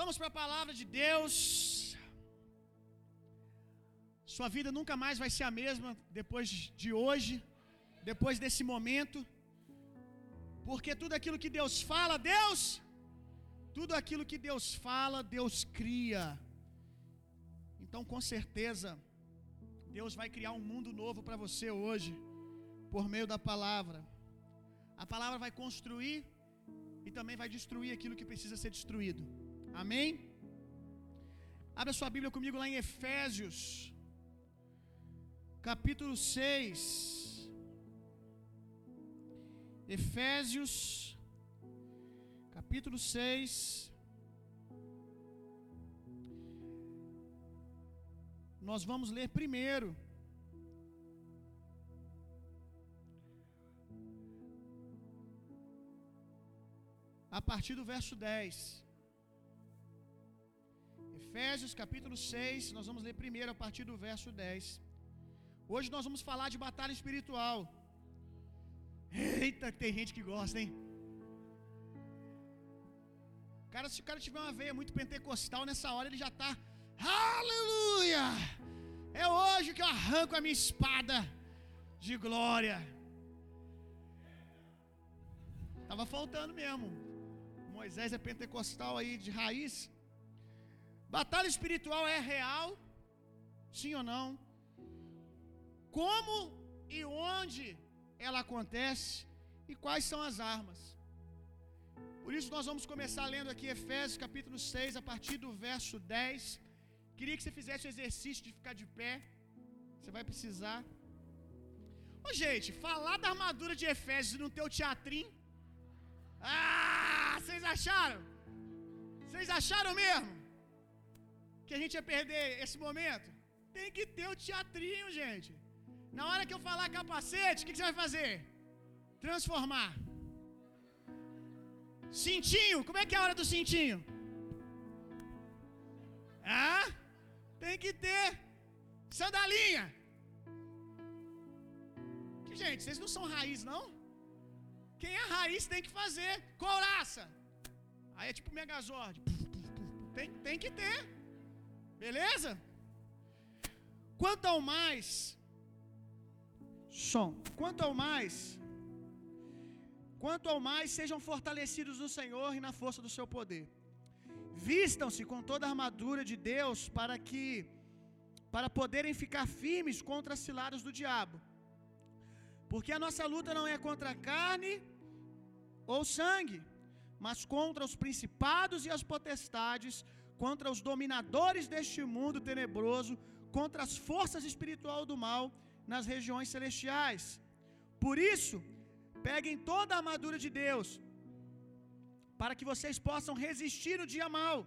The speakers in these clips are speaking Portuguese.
Vamos para a palavra de Deus. Sua vida nunca mais vai ser a mesma depois de hoje, depois desse momento. Porque tudo aquilo que Deus fala, Deus, tudo aquilo que Deus fala, Deus cria. Então, com certeza, Deus vai criar um mundo novo para você hoje, por meio da palavra. A palavra vai construir e também vai destruir aquilo que precisa ser destruído. Amém? Abra sua Bíblia comigo lá em Efésios, capítulo 6. Efésios, capítulo 6. Nós vamos ler primeiro. A partir do verso 10. Efésios capítulo 6, nós vamos ler primeiro a partir do verso 10. Hoje nós vamos falar de batalha espiritual. Eita, tem gente que gosta, hein? Cara, se o cara tiver uma veia muito pentecostal nessa hora, ele já está Aleluia! É hoje que eu arranco a minha espada de glória. Tava faltando mesmo. Moisés é pentecostal aí de raiz. Batalha espiritual é real? Sim ou não? Como e onde ela acontece e quais são as armas? Por isso nós vamos começar lendo aqui Efésios capítulo 6 a partir do verso 10. Queria que você fizesse o exercício de ficar de pé. Você vai precisar. Ô, gente, falar da armadura de Efésios e não ter o teatrinho. Ah, vocês acharam? Vocês acharam mesmo? Que a gente ia perder esse momento? Tem que ter o teatrinho, gente. Na hora que eu falar capacete, o que, que você vai fazer? Transformar. Cintinho, como é que é a hora do cintinho? Ah? Tem que ter sandalinha. Que gente, vocês não são raiz, não? Quem é raiz tem que fazer. Couraça. Aí é tipo Megazord. Tem, tem que ter. Beleza? Quanto ao mais. Som. Quanto ao mais. Quanto ao mais, sejam fortalecidos no Senhor e na força do seu poder. Vistam-se com toda a armadura de Deus para que para poderem ficar firmes contra as ciladas do diabo. Porque a nossa luta não é contra a carne ou sangue, mas contra os principados e as potestades, contra os dominadores deste mundo tenebroso, contra as forças espirituais do mal nas regiões celestiais. Por isso, peguem toda a armadura de Deus, para que vocês possam resistir no dia mal,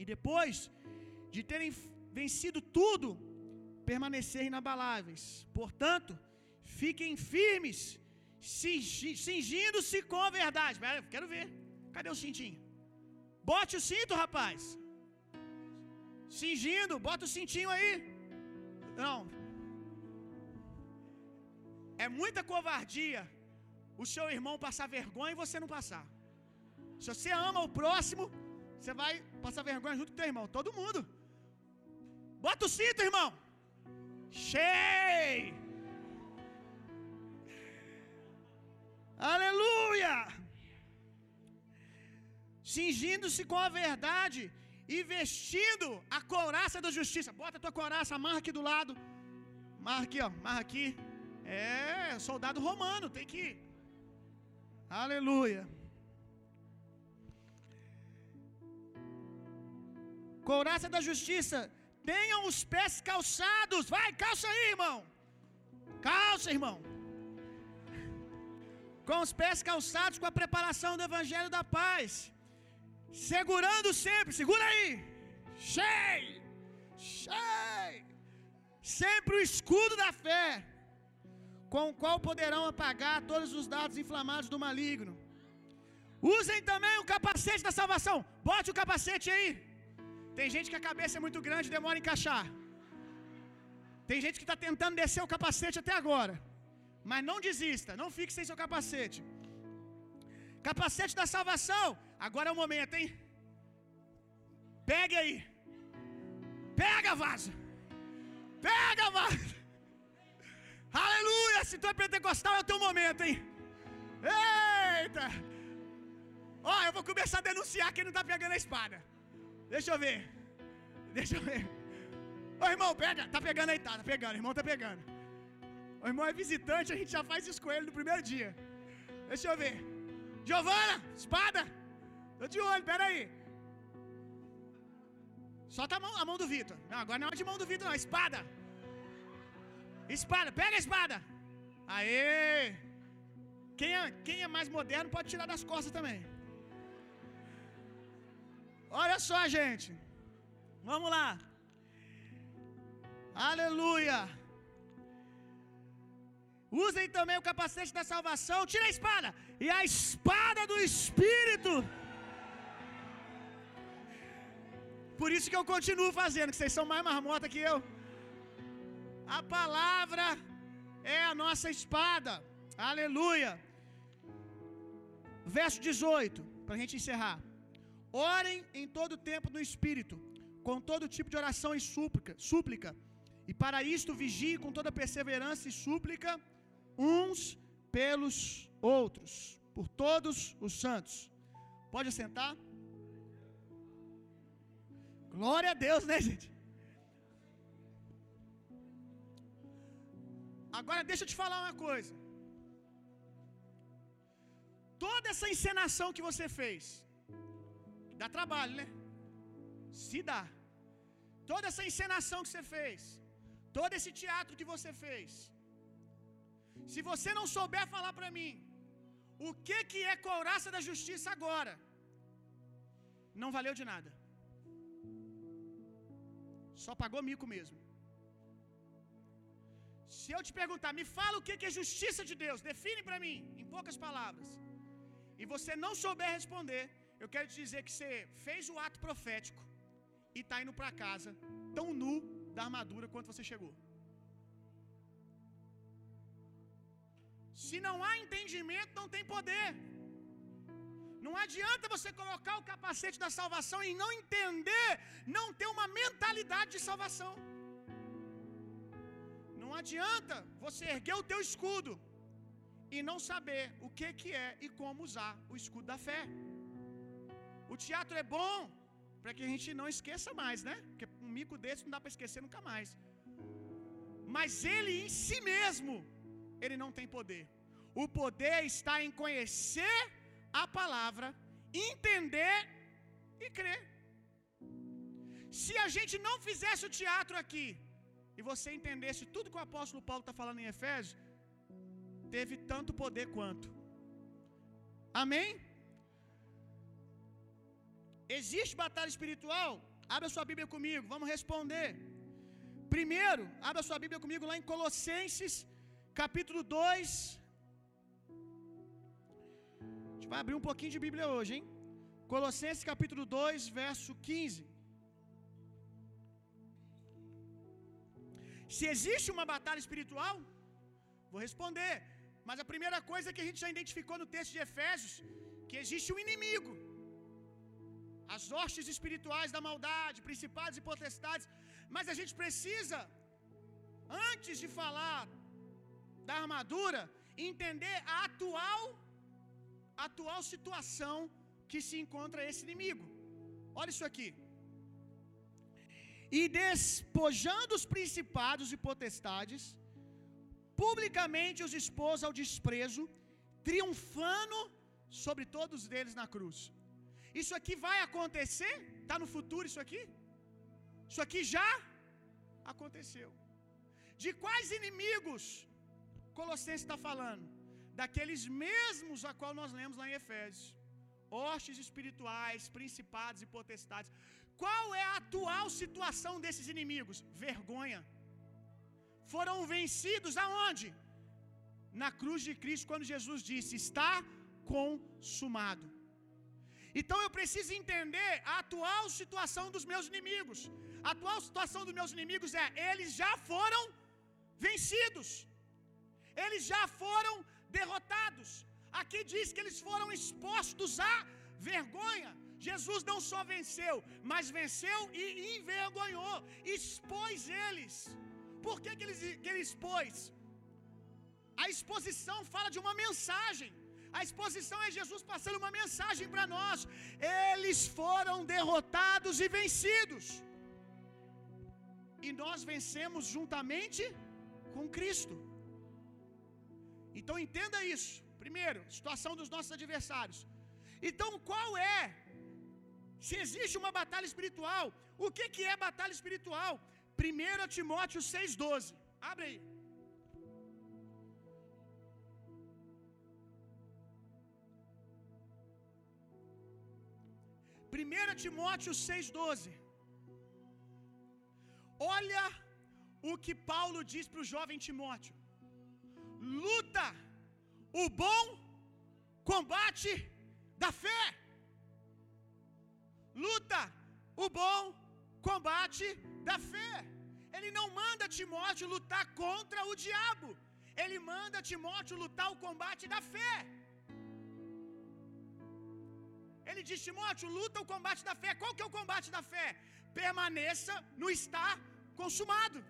e depois de terem vencido tudo, permanecer inabaláveis. Portanto, fiquem firmes, cingindo-se com a verdade. Quero ver. Cadê o cintinho? Bote o cinto, rapaz. Cingindo, bota o cintinho aí. Não. É muita covardia o seu irmão passar vergonha e você não passar. Se você ama o próximo, você vai passar vergonha junto com o teu irmão. Todo mundo. Bota o cinto, irmão. Cheio. Aleluia! Cingindo-se com a verdade e vestindo a couraça da justiça. Bota a tua couraça, amarra aqui do lado. Amarra aqui, ó. Amarra aqui. É, soldado romano, tem que. Aleluia. Couraça da justiça. Tenham os pés calçados. Vai, calça aí, irmão. Calça, irmão. Com os pés calçados com a preparação do evangelho da paz. Segurando sempre, segura aí. Cheio. Cheio. Sempre o escudo da fé, com o qual poderão apagar todos os dados inflamados do maligno. Usem também o capacete da salvação. Bote o capacete aí. Tem gente que a cabeça é muito grande e demora a encaixar. Tem gente que está tentando descer o capacete até agora. Mas não desista, não fique sem seu capacete. Capacete da salvação. Agora é o momento, hein? Pegue aí. Pega, vaza. Pega, vaza. Aleluia! Se tu é pentecostal, é o teu momento, hein? Eita! Ó, eu vou começar a denunciar quem não tá pegando a espada. Deixa eu ver. Deixa eu ver. Ô irmão, pega. Tá pegando aí, tá, tá pegando. Irmão tá pegando. O irmão é visitante, a gente já faz isso com ele no primeiro dia. Deixa eu ver. Giovana, espada. Tô de olho, pera aí. Solta a mão, a mão do Vitor. Não, agora não é de mão do Vitor, não. Espada. Espada, pega a espada. Aê! Quem é, quem é mais moderno pode tirar das costas também. Olha só, gente. Vamos lá. Aleluia. Usem também o capacete da salvação. Tira a espada. E a espada do Espírito. Por isso que eu continuo fazendo, que vocês são mais marmota que eu. A palavra é a nossa espada. Aleluia. Verso 18, para a gente encerrar. Orem em todo tempo no Espírito, com todo tipo de oração e súplica, súplica. E para isto vigie com toda perseverança e súplica uns pelos outros, por todos os santos. Pode assentar? Glória a Deus, né, gente? Agora deixa eu te falar uma coisa. Toda essa encenação que você fez, dá trabalho, né? Se dá. Toda essa encenação que você fez, todo esse teatro que você fez, se você não souber falar para mim o que que é couraça da justiça agora, não valeu de nada. Só pagou mico mesmo. Se eu te perguntar, me fala o que que é justiça de Deus, define para mim, em poucas palavras. E você não souber responder, eu quero te dizer que você fez o ato profético e está indo para casa tão nu da armadura quanto você chegou. Se não há entendimento, não tem poder. Não adianta você colocar o capacete da salvação e não entender, não ter uma mentalidade de salvação. Não adianta você erguer o teu escudo e não saber o que que é e como usar o escudo da fé. O teatro é bom para que a gente não esqueça mais, né? Porque um mico desse não dá para esquecer nunca mais. Mas ele em si mesmo, ele não tem poder. O poder está em conhecer a palavra, entender e crer. Se a gente não fizesse o teatro aqui, e você entendesse tudo que o apóstolo Paulo está falando em Efésios, teve tanto poder quanto. Amém? Existe batalha espiritual? Abra sua Bíblia comigo, vamos responder. Primeiro, abra sua Bíblia comigo lá em Colossenses, capítulo 2. A gente vai abrir um pouquinho de Bíblia hoje, hein? Colossenses, capítulo 2, verso 15. Se existe uma batalha espiritual, vou responder. Mas a primeira coisa que a gente já identificou no texto de Efésios, que existe um inimigo. As hostes espirituais da maldade, principados e potestades. Mas a gente precisa, antes de falar da armadura, entender a atual, atual situação que se encontra esse inimigo. Olha isso aqui. E despojando os principados e potestades, publicamente os expôs ao desprezo, triunfando sobre todos eles na cruz. Isso aqui vai acontecer? Está no futuro isso aqui? Isso aqui já aconteceu. De quais inimigos Colossenses está falando? Daqueles mesmos a qual nós lemos lá em Efésios. Hostes espirituais, principados e potestades. Qual é a atual situação desses inimigos? Vergonha. Foram vencidos aonde? Na cruz de Cristo, quando Jesus disse: Está consumado. Então eu preciso entender a atual situação dos meus inimigos. A atual situação dos meus inimigos é: eles já foram vencidos, eles já foram derrotados. Aqui diz que eles foram expostos à vergonha. Jesus não só venceu, mas venceu e envergonhou, expôs eles. Por que, que, ele, que ele expôs? A exposição fala de uma mensagem. A exposição é Jesus passando uma mensagem para nós. Eles foram derrotados e vencidos. E nós vencemos juntamente com Cristo. Então entenda isso. Primeiro, situação dos nossos adversários. Então, qual é? Se existe uma batalha espiritual, o que, que é batalha espiritual? 1 Timóteo 6,12. Abre aí. 1 Timóteo 6,12. Olha o que Paulo diz para o jovem Timóteo: luta o bom combate da fé. Luta o bom combate da fé. Ele não manda Timóteo lutar contra o diabo. Ele manda Timóteo lutar o combate da fé. Ele diz: Timóteo, luta o combate da fé. Qual que é o combate da fé? Permaneça no estar consumado.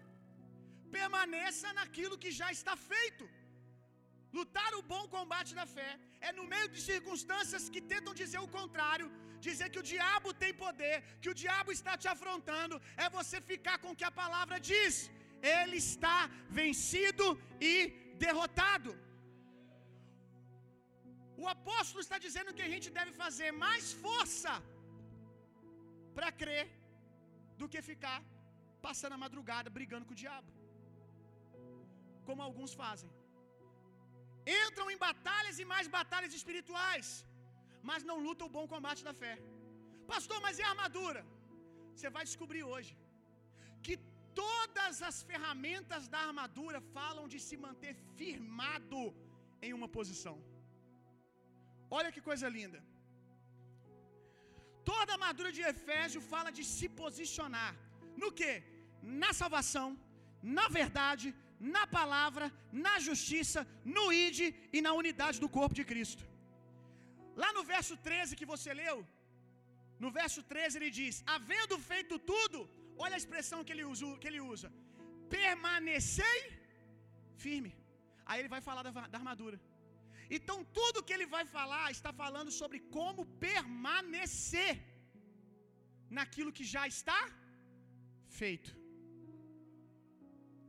Permaneça naquilo que já está feito. Lutar o bom combate da fé é no meio de circunstâncias que tentam dizer o contrário, dizer que o diabo tem poder, que o diabo está te afrontando, é você ficar com o que a palavra diz. Ele está vencido e derrotado. O apóstolo está dizendo que a gente deve fazer mais força para crer do que ficar passando a madrugada brigando com o diabo. Como alguns fazem. Entram em batalhas e mais batalhas espirituais, mas não lutam o bom combate da fé. Pastor, mas e a armadura? Você vai descobrir hoje que todas as ferramentas da armadura falam de se manter firmado em uma posição. Olha que coisa linda. Toda a armadura de Efésio fala de se posicionar. No que? Na salvação, na verdade, na palavra, na justiça, no ide e na unidade do corpo de Cristo. Lá no verso 13 que você leu, no verso 13 ele diz: Havendo feito tudo, olha a expressão que ele usa, que ele usa permanecei firme. Aí ele vai falar da, da armadura. Então, tudo que ele vai falar está falando sobre como permanecer naquilo que já está feito.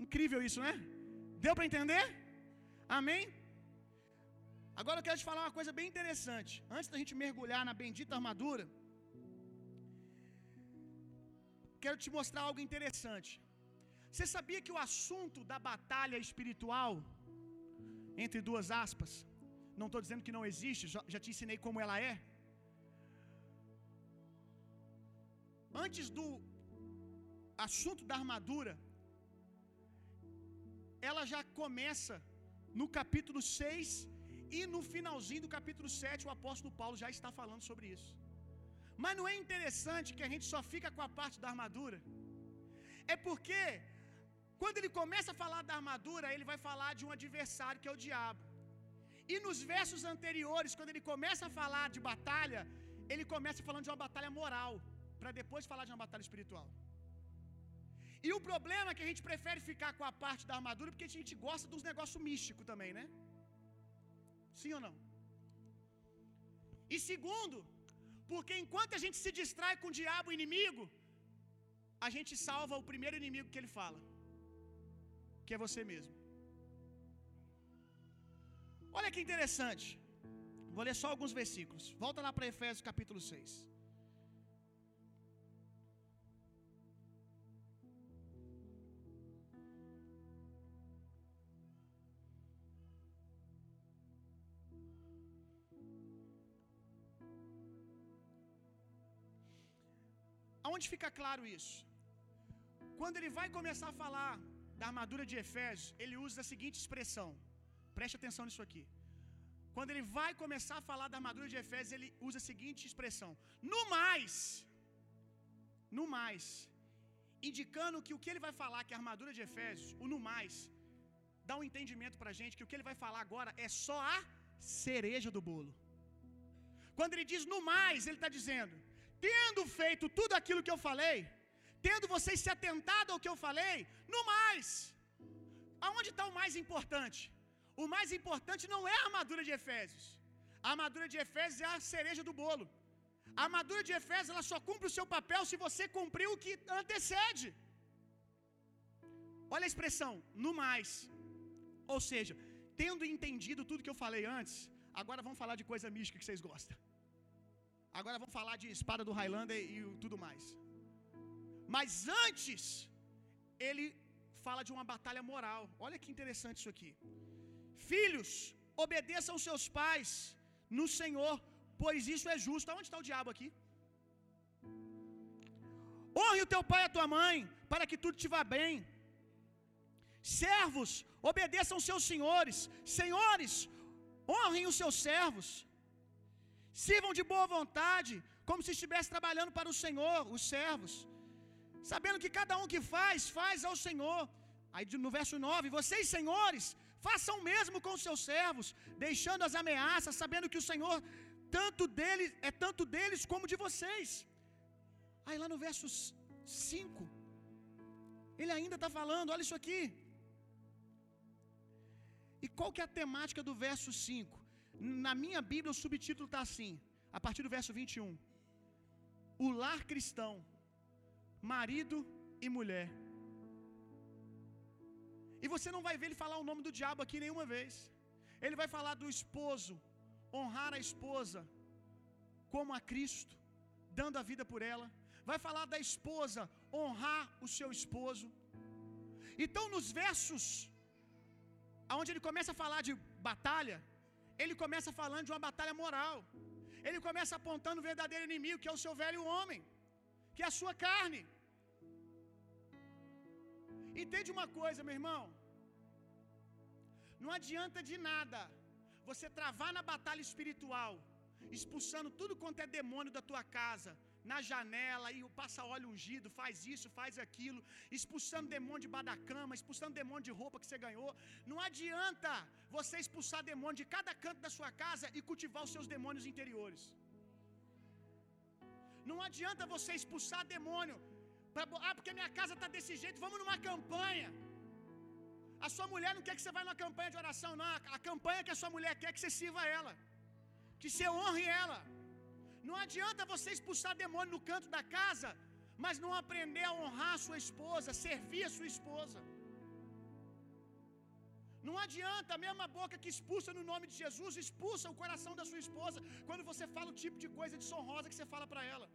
Incrível isso, né? Deu para entender? Amém? Agora eu quero te falar uma coisa bem interessante. Antes da gente mergulhar na bendita armadura, quero te mostrar algo interessante. Você sabia que o assunto da batalha espiritual, entre duas aspas, não estou dizendo que não existe, já, já te ensinei como ela é. Antes do assunto da armadura, ela já começa no capítulo 6 e no finalzinho do capítulo 7 o apóstolo Paulo já está falando sobre isso. Mas não é interessante que a gente só fica com a parte da armadura? É porque quando ele começa a falar da armadura, ele vai falar de um adversário que é o diabo. E nos versos anteriores, quando ele começa a falar de batalha, ele começa falando de uma batalha moral, para depois falar de uma batalha espiritual. E o problema é que a gente prefere ficar com a parte da armadura porque a gente gosta dos negócios místicos também, né? Sim ou não? E segundo, porque enquanto a gente se distrai com o diabo inimigo, a gente salva o primeiro inimigo que ele fala, que é você mesmo. Olha que interessante. Vou ler só alguns versículos. Volta lá para Efésios capítulo 6. Aonde fica claro isso? Quando ele vai começar a falar da armadura de Efésios, ele usa a seguinte expressão: Preste atenção nisso aqui. Quando ele vai começar a falar da armadura de Efésios, ele usa a seguinte expressão: no mais, no mais, indicando que o que ele vai falar, que a armadura de Efésios, o no mais, dá um entendimento para a gente que o que ele vai falar agora é só a cereja do bolo. Quando ele diz no mais, ele está dizendo tendo feito tudo aquilo que eu falei, tendo vocês se atentado ao que eu falei, no mais, aonde está o mais importante? O mais importante não é a armadura de Efésios. A armadura de Efésios é a cereja do bolo. A armadura de Efésios ela só cumpre o seu papel se você cumprir o que antecede. Olha a expressão, no mais. Ou seja, tendo entendido tudo que eu falei antes, agora vamos falar de coisa mística que vocês gostam. Agora vamos falar de espada do Highlander e tudo mais. Mas antes, ele fala de uma batalha moral. Olha que interessante isso aqui. Filhos, obedeçam seus pais no Senhor, pois isso é justo. Aonde está o diabo aqui? Honre o teu pai e a tua mãe, para que tudo te vá bem. Servos, obedeçam seus senhores. Senhores, honrem os seus servos. Sirvam de boa vontade, como se estivesse trabalhando para o Senhor, os servos. Sabendo que cada um que faz, faz ao Senhor. Aí no verso 9: Vocês, senhores, façam o mesmo com os seus servos, deixando as ameaças, sabendo que o Senhor tanto deles é tanto deles como de vocês. Aí lá no verso 5, ele ainda está falando, olha isso aqui. E qual que é a temática do verso 5? Na minha Bíblia o subtítulo está assim, a partir do verso 21. O lar cristão, marido e mulher. E você não vai ver ele falar o nome do diabo aqui nenhuma vez. Ele vai falar do esposo, honrar a esposa como a Cristo, dando a vida por ela. Vai falar da esposa, honrar o seu esposo. Então, nos versos onde ele começa a falar de batalha, ele começa falando de uma batalha moral. Ele começa apontando o verdadeiro inimigo, que é o seu velho homem, que é a sua carne. Entende uma coisa, meu irmão? Não adianta de nada você travar na batalha espiritual, expulsando tudo quanto é demônio da tua casa, na janela, e passa óleo ungido, faz isso, faz aquilo, expulsando demônio debaixo da cama, expulsando demônio de roupa que você ganhou. Não adianta você expulsar demônio de cada canto da sua casa e cultivar os seus demônios interiores. Não adianta você expulsar demônio. Pra, ah, porque minha casa está desse jeito, vamos numa campanha. A sua mulher não quer que você vá numa campanha de oração, não. A campanha que a sua mulher quer é que você sirva ela, que você honre ela. Não adianta você expulsar demônio no canto da casa, mas não aprender a honrar a sua esposa, servir a sua esposa. Não adianta a mesma boca que expulsa no nome de Jesus, expulsa o coração da sua esposa quando você fala o tipo de coisa desonrosa que você fala para ela.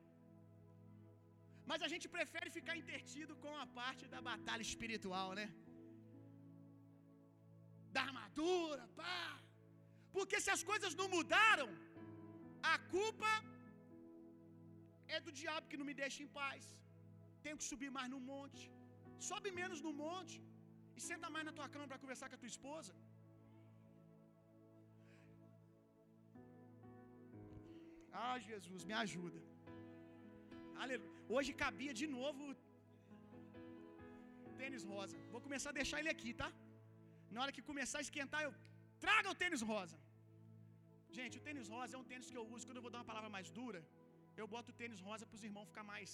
Mas a gente prefere ficar intertido com a parte da batalha espiritual, né? Da armadura, pá. Porque se as coisas não mudaram, a culpa é do diabo que não me deixa em paz. Tenho que subir mais no monte. Sobe menos no monte e senta mais na tua cama para conversar com a tua esposa. Ah, Jesus, me ajuda. Aleluia. Hoje cabia de novo tênis rosa. Vou começar a deixar ele aqui, tá? Na hora que começar a esquentar, eu traga o tênis rosa. Gente, o tênis rosa é um tênis que eu uso quando eu vou dar uma palavra mais dura. Eu boto o tênis rosa para os irmãos ficar mais.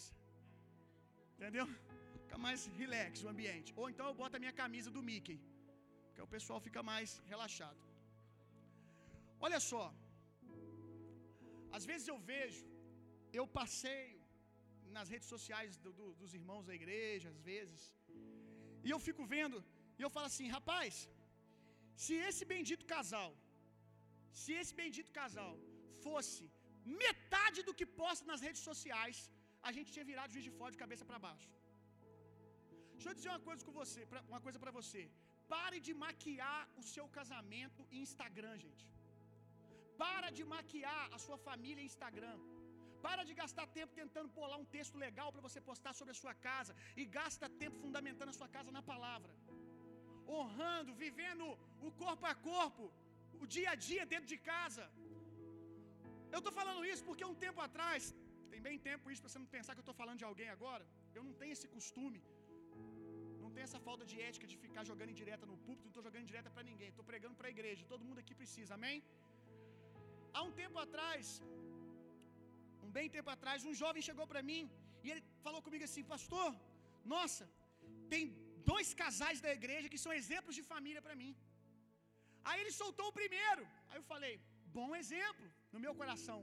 Entendeu? Fica mais relax o ambiente. Ou então eu boto a minha camisa do Mickey. Que o pessoal fica mais relaxado. Olha só. Às vezes eu vejo, eu passeio nas redes sociais do, do, dos irmãos da igreja, às vezes, e eu fico vendo, e eu falo assim, rapaz, se esse bendito casal, se esse bendito casal fosse metade do que posta nas redes sociais, a gente tinha virado juiz de fora de cabeça para baixo. Deixa eu dizer uma coisa com você, uma coisa para você. Pare de maquiar o seu casamento em Instagram, gente. Para de maquiar a sua família em Instagram. Para de gastar tempo tentando pular um texto legal para você postar sobre a sua casa e gasta tempo fundamentando a sua casa na palavra. Honrando, vivendo o corpo a corpo, o dia a dia dentro de casa. Eu estou falando isso porque um tempo atrás, tem bem tempo isso para você não pensar que eu estou falando de alguém agora. Eu não tenho esse costume. Não tenho essa falta de ética de ficar jogando em direta no púlpito, não estou jogando em direta para ninguém. Estou pregando para a igreja. Todo mundo aqui precisa, amém? Há um tempo atrás, um bem tempo atrás, um jovem chegou para mim e ele falou comigo assim: Pastor, nossa, tem dois casais da igreja que são exemplos de família para mim. Aí ele soltou o primeiro. Aí eu falei: Bom exemplo no meu coração.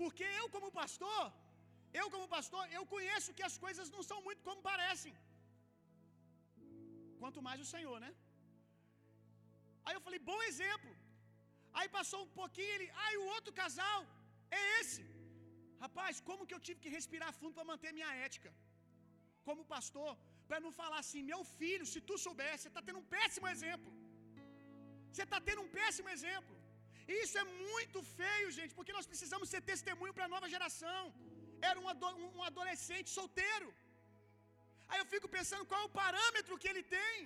Porque eu, como pastor, eu, como pastor, eu conheço que as coisas não são muito como parecem. Quanto mais o Senhor, né? Aí eu falei: Bom exemplo. Aí passou um pouquinho, ele, ah, o outro casal é esse. Rapaz, como que eu tive que respirar fundo para manter minha ética? Como pastor, para não falar assim, meu filho, se tu soubesse, você está tendo um péssimo exemplo. Você está tendo um péssimo exemplo. Isso é muito feio, gente, porque nós precisamos ser testemunho para a nova geração. Era um, ado um adolescente solteiro. Aí eu fico pensando qual é o parâmetro que ele tem.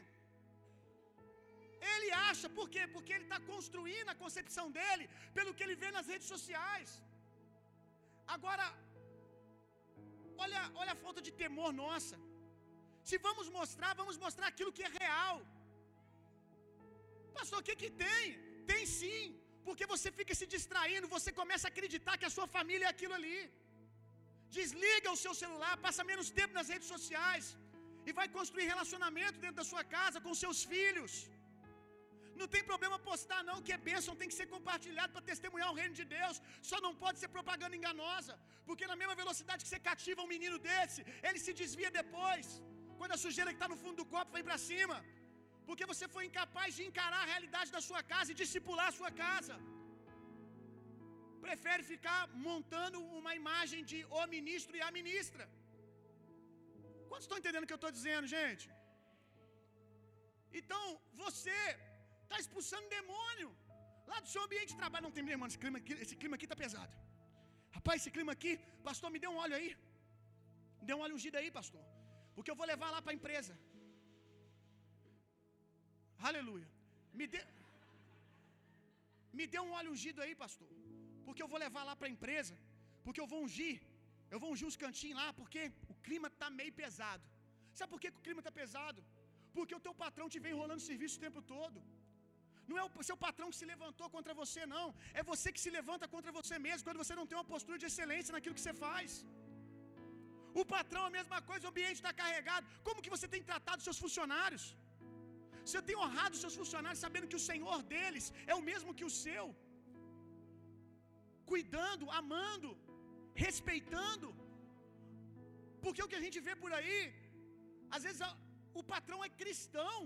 Ele acha, por quê? Porque ele está construindo a concepção dele pelo que ele vê nas redes sociais. Agora, olha, olha a falta de temor nossa. Se vamos mostrar, vamos mostrar aquilo que é real. Pastor, o que que tem? Tem sim, porque você fica se distraindo, você começa a acreditar que a sua família é aquilo ali. Desliga o seu celular, passa menos tempo nas redes sociais e vai construir relacionamento dentro da sua casa com seus filhos. Não tem problema postar, não, que é bênção, tem que ser compartilhado para testemunhar o reino de Deus. Só não pode ser propaganda enganosa, porque na mesma velocidade que você cativa um menino desse, ele se desvia depois. Quando a sujeira que está no fundo do copo vem para cima, porque você foi incapaz de encarar a realidade da sua casa e discipular a sua casa. Prefere ficar montando uma imagem de o ministro e a ministra. Quantos estão entendendo o que eu estou dizendo, gente? Então, você Está expulsando demônio. Lá do seu ambiente de trabalho. Não tem irmão, esse clima aqui, esse clima aqui está pesado. Rapaz, esse clima aqui, pastor, me dê um óleo aí. Me dê um óleo ungido aí, pastor. Porque eu vou levar lá para a empresa. Aleluia. Me dê, me dê um óleo ungido aí, pastor. Porque eu vou levar lá para a empresa. Porque eu vou ungir. Eu vou ungir uns cantinhos lá. Porque o clima está meio pesado. Sabe por que, que o clima está pesado? Porque o teu patrão te vem enrolando serviço o tempo todo. Não é o seu patrão que se levantou contra você, não. É você que se levanta contra você mesmo quando você não tem uma postura de excelência naquilo que você faz. O patrão é a mesma coisa, o ambiente está carregado. Como que você tem tratado seus funcionários? Você tem honrado seus funcionários sabendo que o Senhor deles é o mesmo que o seu? Cuidando, amando, respeitando. Porque o que a gente vê por aí, às vezes o patrão é cristão,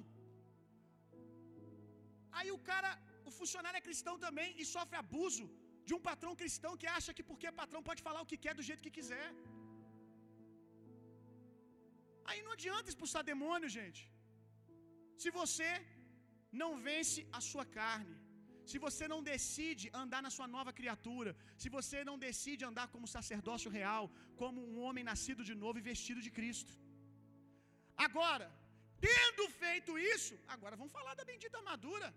Aí o cara, o funcionário é cristão também e sofre abuso de um patrão cristão que acha que porque é patrão pode falar o que quer do jeito que quiser. Aí não adianta expulsar demônio, gente. Se você não vence a sua carne, se você não decide andar na sua nova criatura, se você não decide andar como sacerdócio real, como um homem nascido de novo e vestido de Cristo. Agora, Tendo feito isso, agora vamos falar da bendita armadura.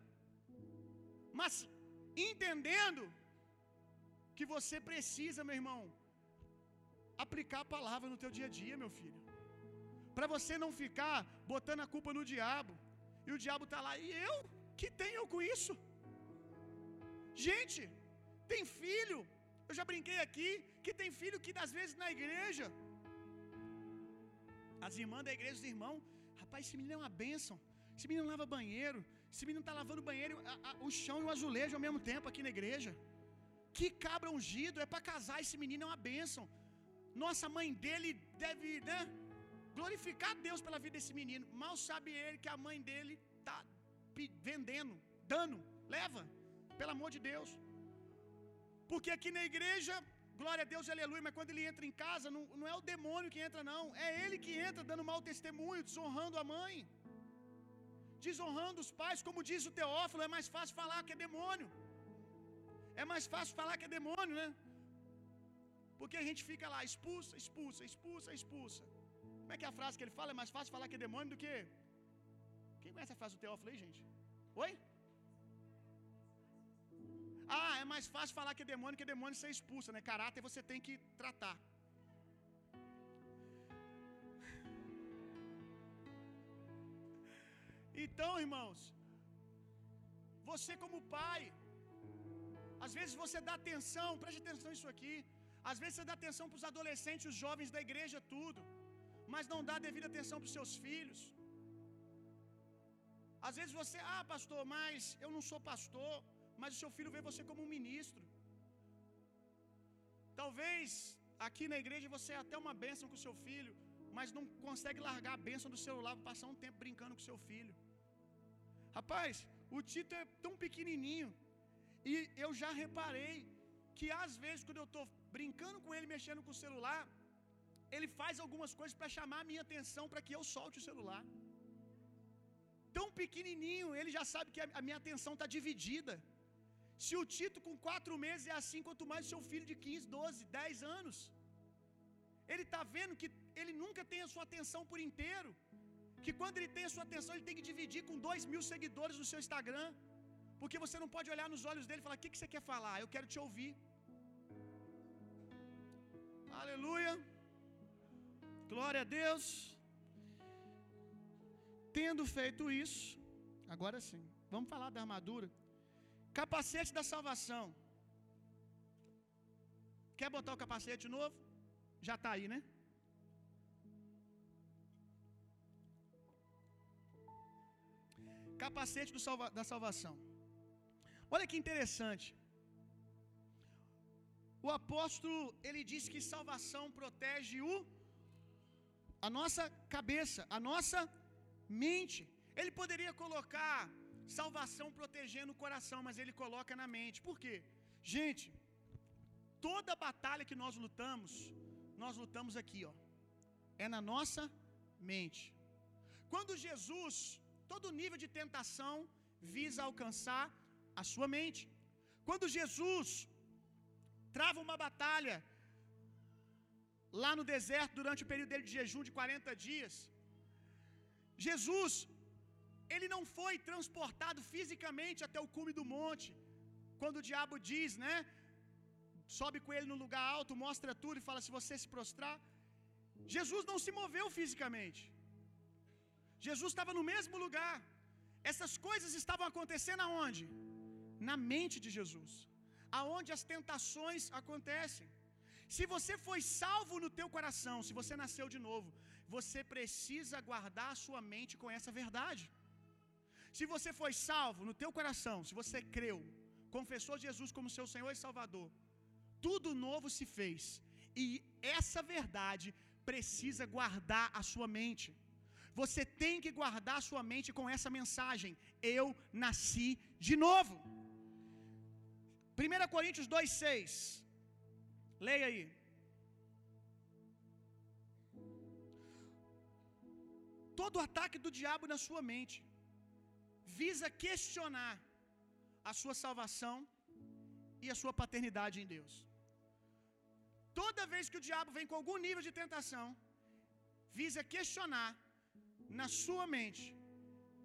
Mas entendendo que você precisa, meu irmão, aplicar a palavra no teu dia a dia, meu filho. Para você não ficar botando a culpa no diabo. E o diabo tá lá, e eu? Que tenho com isso? Gente, tem filho, eu já brinquei aqui, que tem filho que às vezes na igreja, as irmãs da igreja, os irmãos, Rapaz, esse menino é uma bênção. Esse menino lava banheiro. Esse menino está lavando o banheiro, a, a, o chão e o azulejo ao mesmo tempo aqui na igreja. Que cabra ungido, é para casar. Esse menino é uma bênção. Nossa mãe dele deve né, glorificar Deus pela vida desse menino. Mal sabe ele que a mãe dele está vendendo, dando, leva, pelo amor de Deus. Porque aqui na igreja Glória a Deus, aleluia. Mas quando ele entra em casa, não, não é o demônio que entra, não. É ele que entra dando mau testemunho, desonrando a mãe, desonrando os pais. Como diz o Teófilo, é mais fácil falar que é demônio. É mais fácil falar que é demônio, né? Porque a gente fica lá, expulsa, expulsa, expulsa, expulsa. Como é que é a frase que ele fala? É mais fácil falar que é demônio do que. Quem conhece a frase do Teófilo aí, gente? Oi? Ah, é mais fácil falar que é demônio que é demônio ser expulso, né? Caráter você tem que tratar. Então, irmãos, você como pai, às vezes você dá atenção, preste atenção nisso aqui. Às vezes você dá atenção para os adolescentes, os jovens da igreja, tudo, mas não dá devida atenção para os seus filhos. Às vezes você, ah, pastor, mas eu não sou pastor, mas o seu filho vê você como um ministro. Talvez aqui na igreja você é até uma bênção com o seu filho, mas não consegue largar a bênção do celular para passar um tempo brincando com o seu filho. Rapaz, o Tito é tão pequenininho e eu já reparei que às vezes quando eu estou brincando com ele, mexendo com o celular, ele faz algumas coisas para chamar a minha atenção para que eu solte o celular. Tão pequenininho, ele já sabe que a minha atenção está dividida. Se o Tito com quatro meses é assim, quanto mais seu filho de 15, 12, 10 anos. Ele está vendo que ele nunca tem a sua atenção por inteiro. Que quando ele tem a sua atenção, ele tem que dividir com dois mil seguidores no seu Instagram. Porque você não pode olhar nos olhos dele e falar: O que, que você quer falar? Eu quero te ouvir. Aleluia. Glória a Deus. Tendo feito isso, agora sim, vamos falar da armadura. Capacete da salvação. Quer botar o capacete novo? Já está aí, né? Capacete salva, da salvação. Olha que interessante. O apóstolo, ele diz que salvação protege o a nossa cabeça, a nossa mente. Ele poderia colocar salvação protegendo o coração, mas ele coloca na mente. Por quê? Gente, toda batalha que nós lutamos, nós lutamos aqui, ó. É na nossa mente. Quando Jesus, todo nível de tentação visa alcançar a sua mente. Quando Jesus trava uma batalha lá no deserto durante o período dele de jejum de 40 dias, Jesus ele não foi transportado fisicamente até o cume do monte. Quando o diabo diz, né? Sobe com ele no lugar alto, mostra tudo e fala: se você se prostrar. Jesus não se moveu fisicamente. Jesus estava no mesmo lugar. Essas coisas estavam acontecendo aonde? Na mente de Jesus. Aonde as tentações acontecem. Se você foi salvo no teu coração, se você nasceu de novo, você precisa guardar a sua mente com essa verdade. Se você foi salvo no teu coração, se você creu, confessou Jesus como seu Senhor e Salvador, tudo novo se fez. E essa verdade precisa guardar a sua mente. Você tem que guardar a sua mente com essa mensagem: Eu nasci de novo. 1 Coríntios 2,6. Leia aí. Todo ataque do diabo na sua mente visa questionar a sua salvação e a sua paternidade em Deus. Toda vez que o diabo vem com algum nível de tentação, visa questionar na sua mente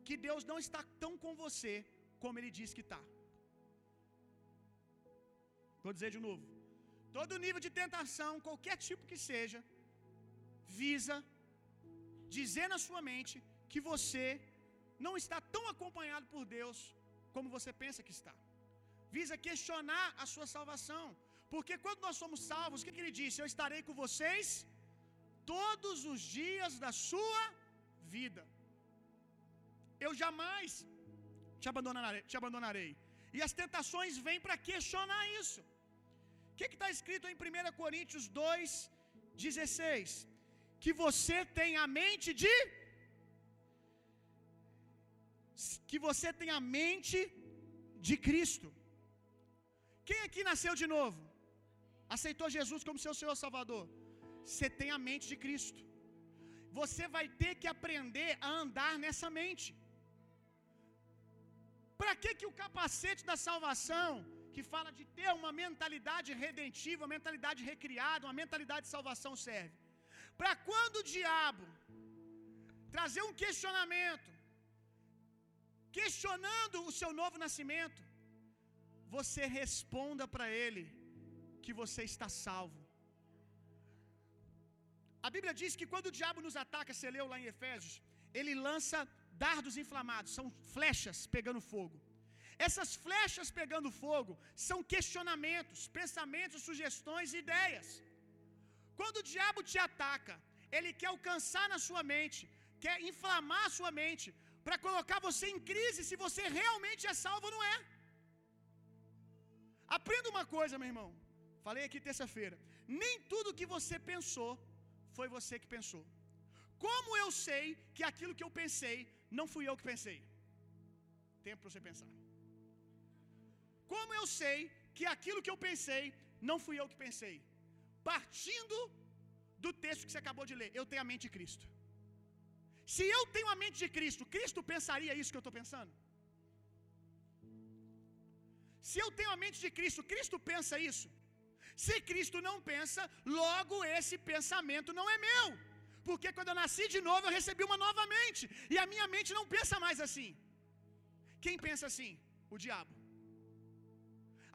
que Deus não está tão com você como ele diz que está. Vou dizer de novo. Todo nível de tentação, qualquer tipo que seja, visa dizer na sua mente que você não está tão acompanhado por Deus como você pensa que está. Visa questionar a sua salvação. Porque quando nós somos salvos, o que, que ele disse? Eu estarei com vocês todos os dias da sua vida. Eu jamais te abandonarei. Te abandonarei. E as tentações vêm para questionar isso. Que está escrito em 1 Coríntios 2, 16? Que você tem a mente de. Que você tem a mente de Cristo. Quem aqui nasceu de novo? aceitou Jesus como seu Senhor Salvador, você tem a mente de Cristo. Você vai ter que aprender a andar nessa mente. Para que que o capacete da salvação, que fala de ter uma mentalidade redentiva, uma mentalidade recriada, uma mentalidade de salvação serve? Para quando o diabo trazer um questionamento, questionando o seu novo nascimento, você responda para ele que você está salvo. A Bíblia diz que quando o diabo nos ataca, você leu lá em Efésios, ele lança dardos inflamados, são flechas pegando fogo. Essas flechas pegando fogo são questionamentos, pensamentos, sugestões e ideias. Quando o diabo te ataca, ele quer alcançar na sua mente, quer inflamar a sua mente, para colocar você em crise se você realmente é salvo ou não é. Aprenda uma coisa, meu irmão. Falei aqui terça-feira. Nem tudo que você pensou foi você que pensou. Como eu sei que aquilo que eu pensei não fui eu que pensei? Tempo para você pensar. Como eu sei que aquilo que eu pensei não fui eu que pensei? Partindo do texto que você acabou de ler, eu tenho a mente de Cristo. Se eu tenho a mente de Cristo, Cristo pensaria isso que eu estou pensando? Se eu tenho a mente de Cristo, Cristo pensa isso? Se Cristo não pensa, logo esse pensamento não é meu. Porque quando eu nasci de novo, eu recebi uma nova mente. E a minha mente não pensa mais assim. Quem pensa assim? O diabo.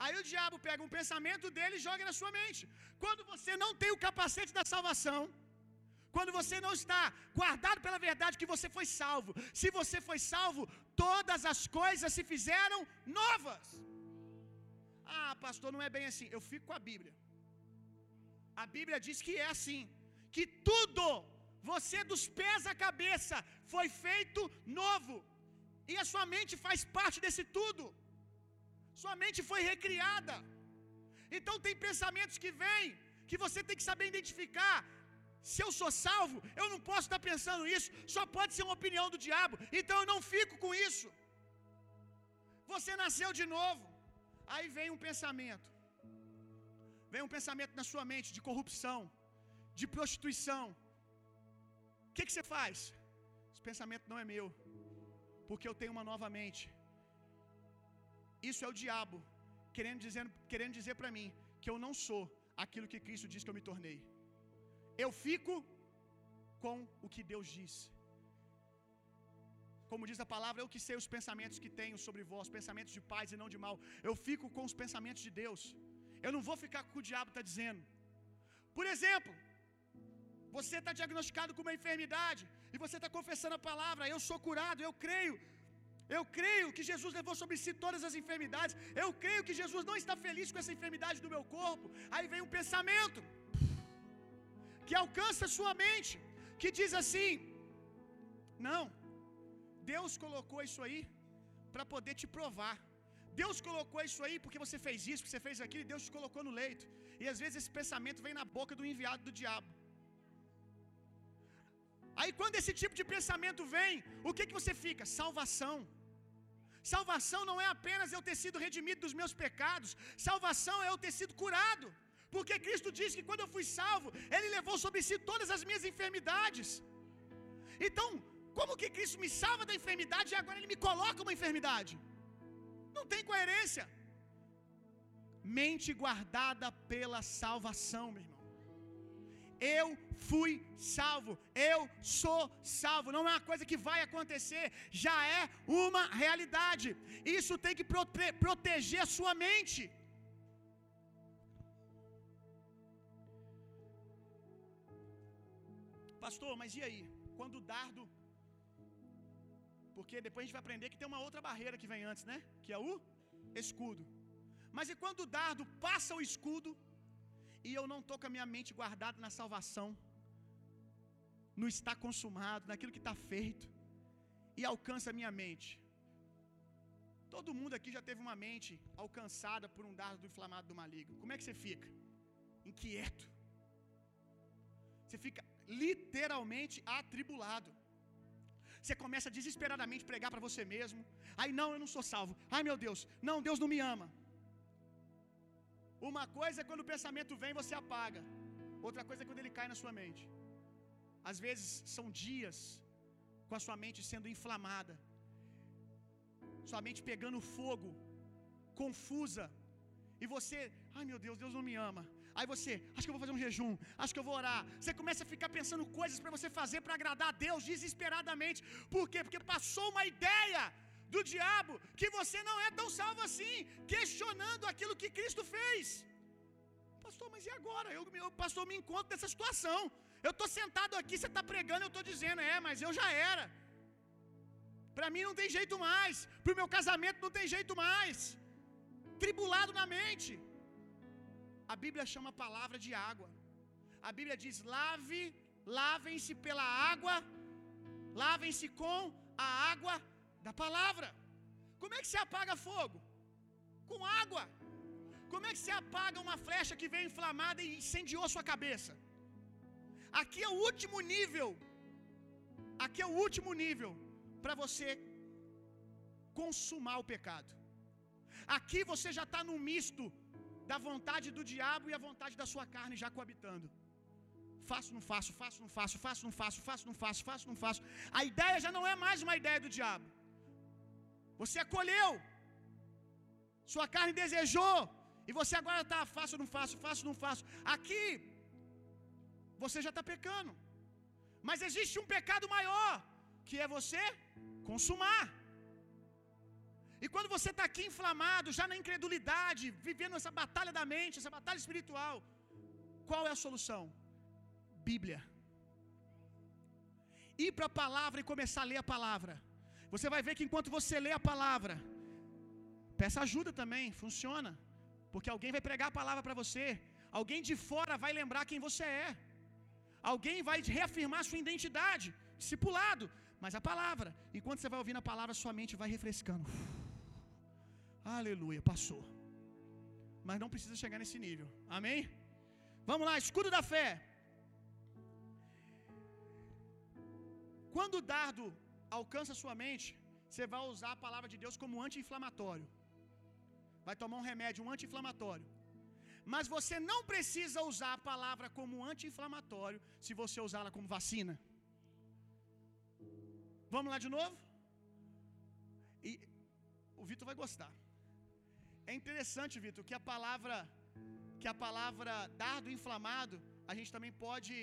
Aí o diabo pega um pensamento dele e joga na sua mente. Quando você não tem o capacete da salvação, quando você não está guardado pela verdade que você foi salvo, se você foi salvo, todas as coisas se fizeram novas. Ah, pastor, não é bem assim. Eu fico com a Bíblia. A Bíblia diz que é assim: que tudo, você dos pés à cabeça, foi feito novo. E a sua mente faz parte desse tudo. Sua mente foi recriada. Então tem pensamentos que vêm que você tem que saber identificar. Se eu sou salvo, eu não posso estar pensando isso, só pode ser uma opinião do diabo. Então eu não fico com isso. Você nasceu de novo. Aí vem um pensamento. Vem um pensamento na sua mente de corrupção, de prostituição. O que, que você faz? Esse pensamento não é meu, porque eu tenho uma nova mente. Isso é o diabo querendo dizer, querendo dizer para mim que eu não sou aquilo que Cristo diz que eu me tornei. Eu fico com o que Deus diz. Como diz a palavra, eu que sei os pensamentos que tenho sobre vós, pensamentos de paz e não de mal. Eu fico com os pensamentos de Deus. Eu não vou ficar com o que o diabo está dizendo. Por exemplo, você está diagnosticado com uma enfermidade e você está confessando a palavra. Eu sou curado, eu creio. Eu creio que Jesus levou sobre si todas as enfermidades. Eu creio que Jesus não está feliz com essa enfermidade do meu corpo. Aí vem um pensamento que alcança sua mente, que diz assim: Não, Deus colocou isso aí para poder te provar. Deus colocou isso aí porque você fez isso, porque você fez aquilo, e Deus te colocou no leito. E às vezes esse pensamento vem na boca do enviado do diabo. Aí quando esse tipo de pensamento vem, o que que você fica? Salvação. Salvação não é apenas eu ter sido redimido dos meus pecados, salvação é eu ter sido curado. Porque Cristo disse que quando eu fui salvo, Ele levou sobre si todas as minhas enfermidades. Então, como que Cristo me salva da enfermidade e agora Ele me coloca uma enfermidade? Não tem coerência. Mente guardada pela salvação, meu irmão. Eu fui salvo, eu sou salvo. Não é uma coisa que vai acontecer, já é uma realidade. Isso tem que prote proteger a sua mente. Pastor, mas e aí? Quando o dardo. Porque depois a gente vai aprender que tem uma outra barreira que vem antes, né? Que é o escudo. Mas e quando o dardo passa o escudo e eu não estou com a minha mente guardada na salvação, no está consumado, naquilo que está feito, e alcança a minha mente? Todo mundo aqui já teve uma mente alcançada por um dardo inflamado do maligno. Como é que você fica? Inquieto. Você fica literalmente atribulado. Você começa desesperadamente a pregar para você mesmo. Aí não, eu não sou salvo. Ai meu Deus, não, Deus não me ama. Uma coisa é quando o pensamento vem, você apaga. Outra coisa é quando ele cai na sua mente. Às vezes são dias com a sua mente sendo inflamada, sua mente pegando fogo, confusa, e você, ai meu Deus, Deus não me ama. Aí você, acho que eu vou fazer um jejum, acho que eu vou orar. Você começa a ficar pensando coisas para você fazer para agradar a Deus desesperadamente. Por quê? Porque passou uma ideia do diabo que você não é tão salvo assim, questionando aquilo que Cristo fez. Pastor, mas e agora? Eu, eu pastor, me encontro nessa situação. Eu estou sentado aqui, você está pregando, eu estou dizendo, é, mas eu já era. Para mim não tem jeito mais. Para o meu casamento não tem jeito mais. Tribulado na mente. A Bíblia chama a palavra de água. A Bíblia diz: lave, lavem-se pela água, lavem-se com a água da palavra. Como é que se apaga fogo? Com água. Como é que se apaga uma flecha que veio inflamada e incendiou sua cabeça? Aqui é o último nível. Aqui é o último nível para você consumar o pecado. Aqui você já está no misto da vontade do diabo e a vontade da sua carne já coabitando. Faço, não faço, faço, não faço, faço, não faço, faço, não faço, faço, não faço. A ideia já não é mais uma ideia do diabo. Você acolheu. Sua carne desejou. E você agora está, faço, não faço, faço, não faço. Aqui, você já está pecando. Mas existe um pecado maior, que é você consumar. E quando você está aqui inflamado, já na incredulidade, vivendo essa batalha da mente, essa batalha espiritual, qual é a solução? Bíblia. Ir para a palavra e começar a ler a palavra. Você vai ver que enquanto você lê a palavra, peça ajuda também, funciona. Porque alguém vai pregar a palavra para você. Alguém de fora vai lembrar quem você é. Alguém vai reafirmar sua identidade, discipulado. Mas a palavra, enquanto você vai ouvindo a palavra, sua mente vai refrescando. Aleluia, passou. Mas não precisa chegar nesse nível. Amém? Vamos lá, escudo da fé. Quando o dardo alcança sua mente, você vai usar a palavra de Deus como anti-inflamatório. Vai tomar um remédio, um anti-inflamatório. Mas você não precisa usar a palavra como anti-inflamatório se você usá-la como vacina. Vamos lá de novo? E o Vitor vai gostar. É interessante, Vitor, que a palavra que a palavra dardo inflamado, a gente também pode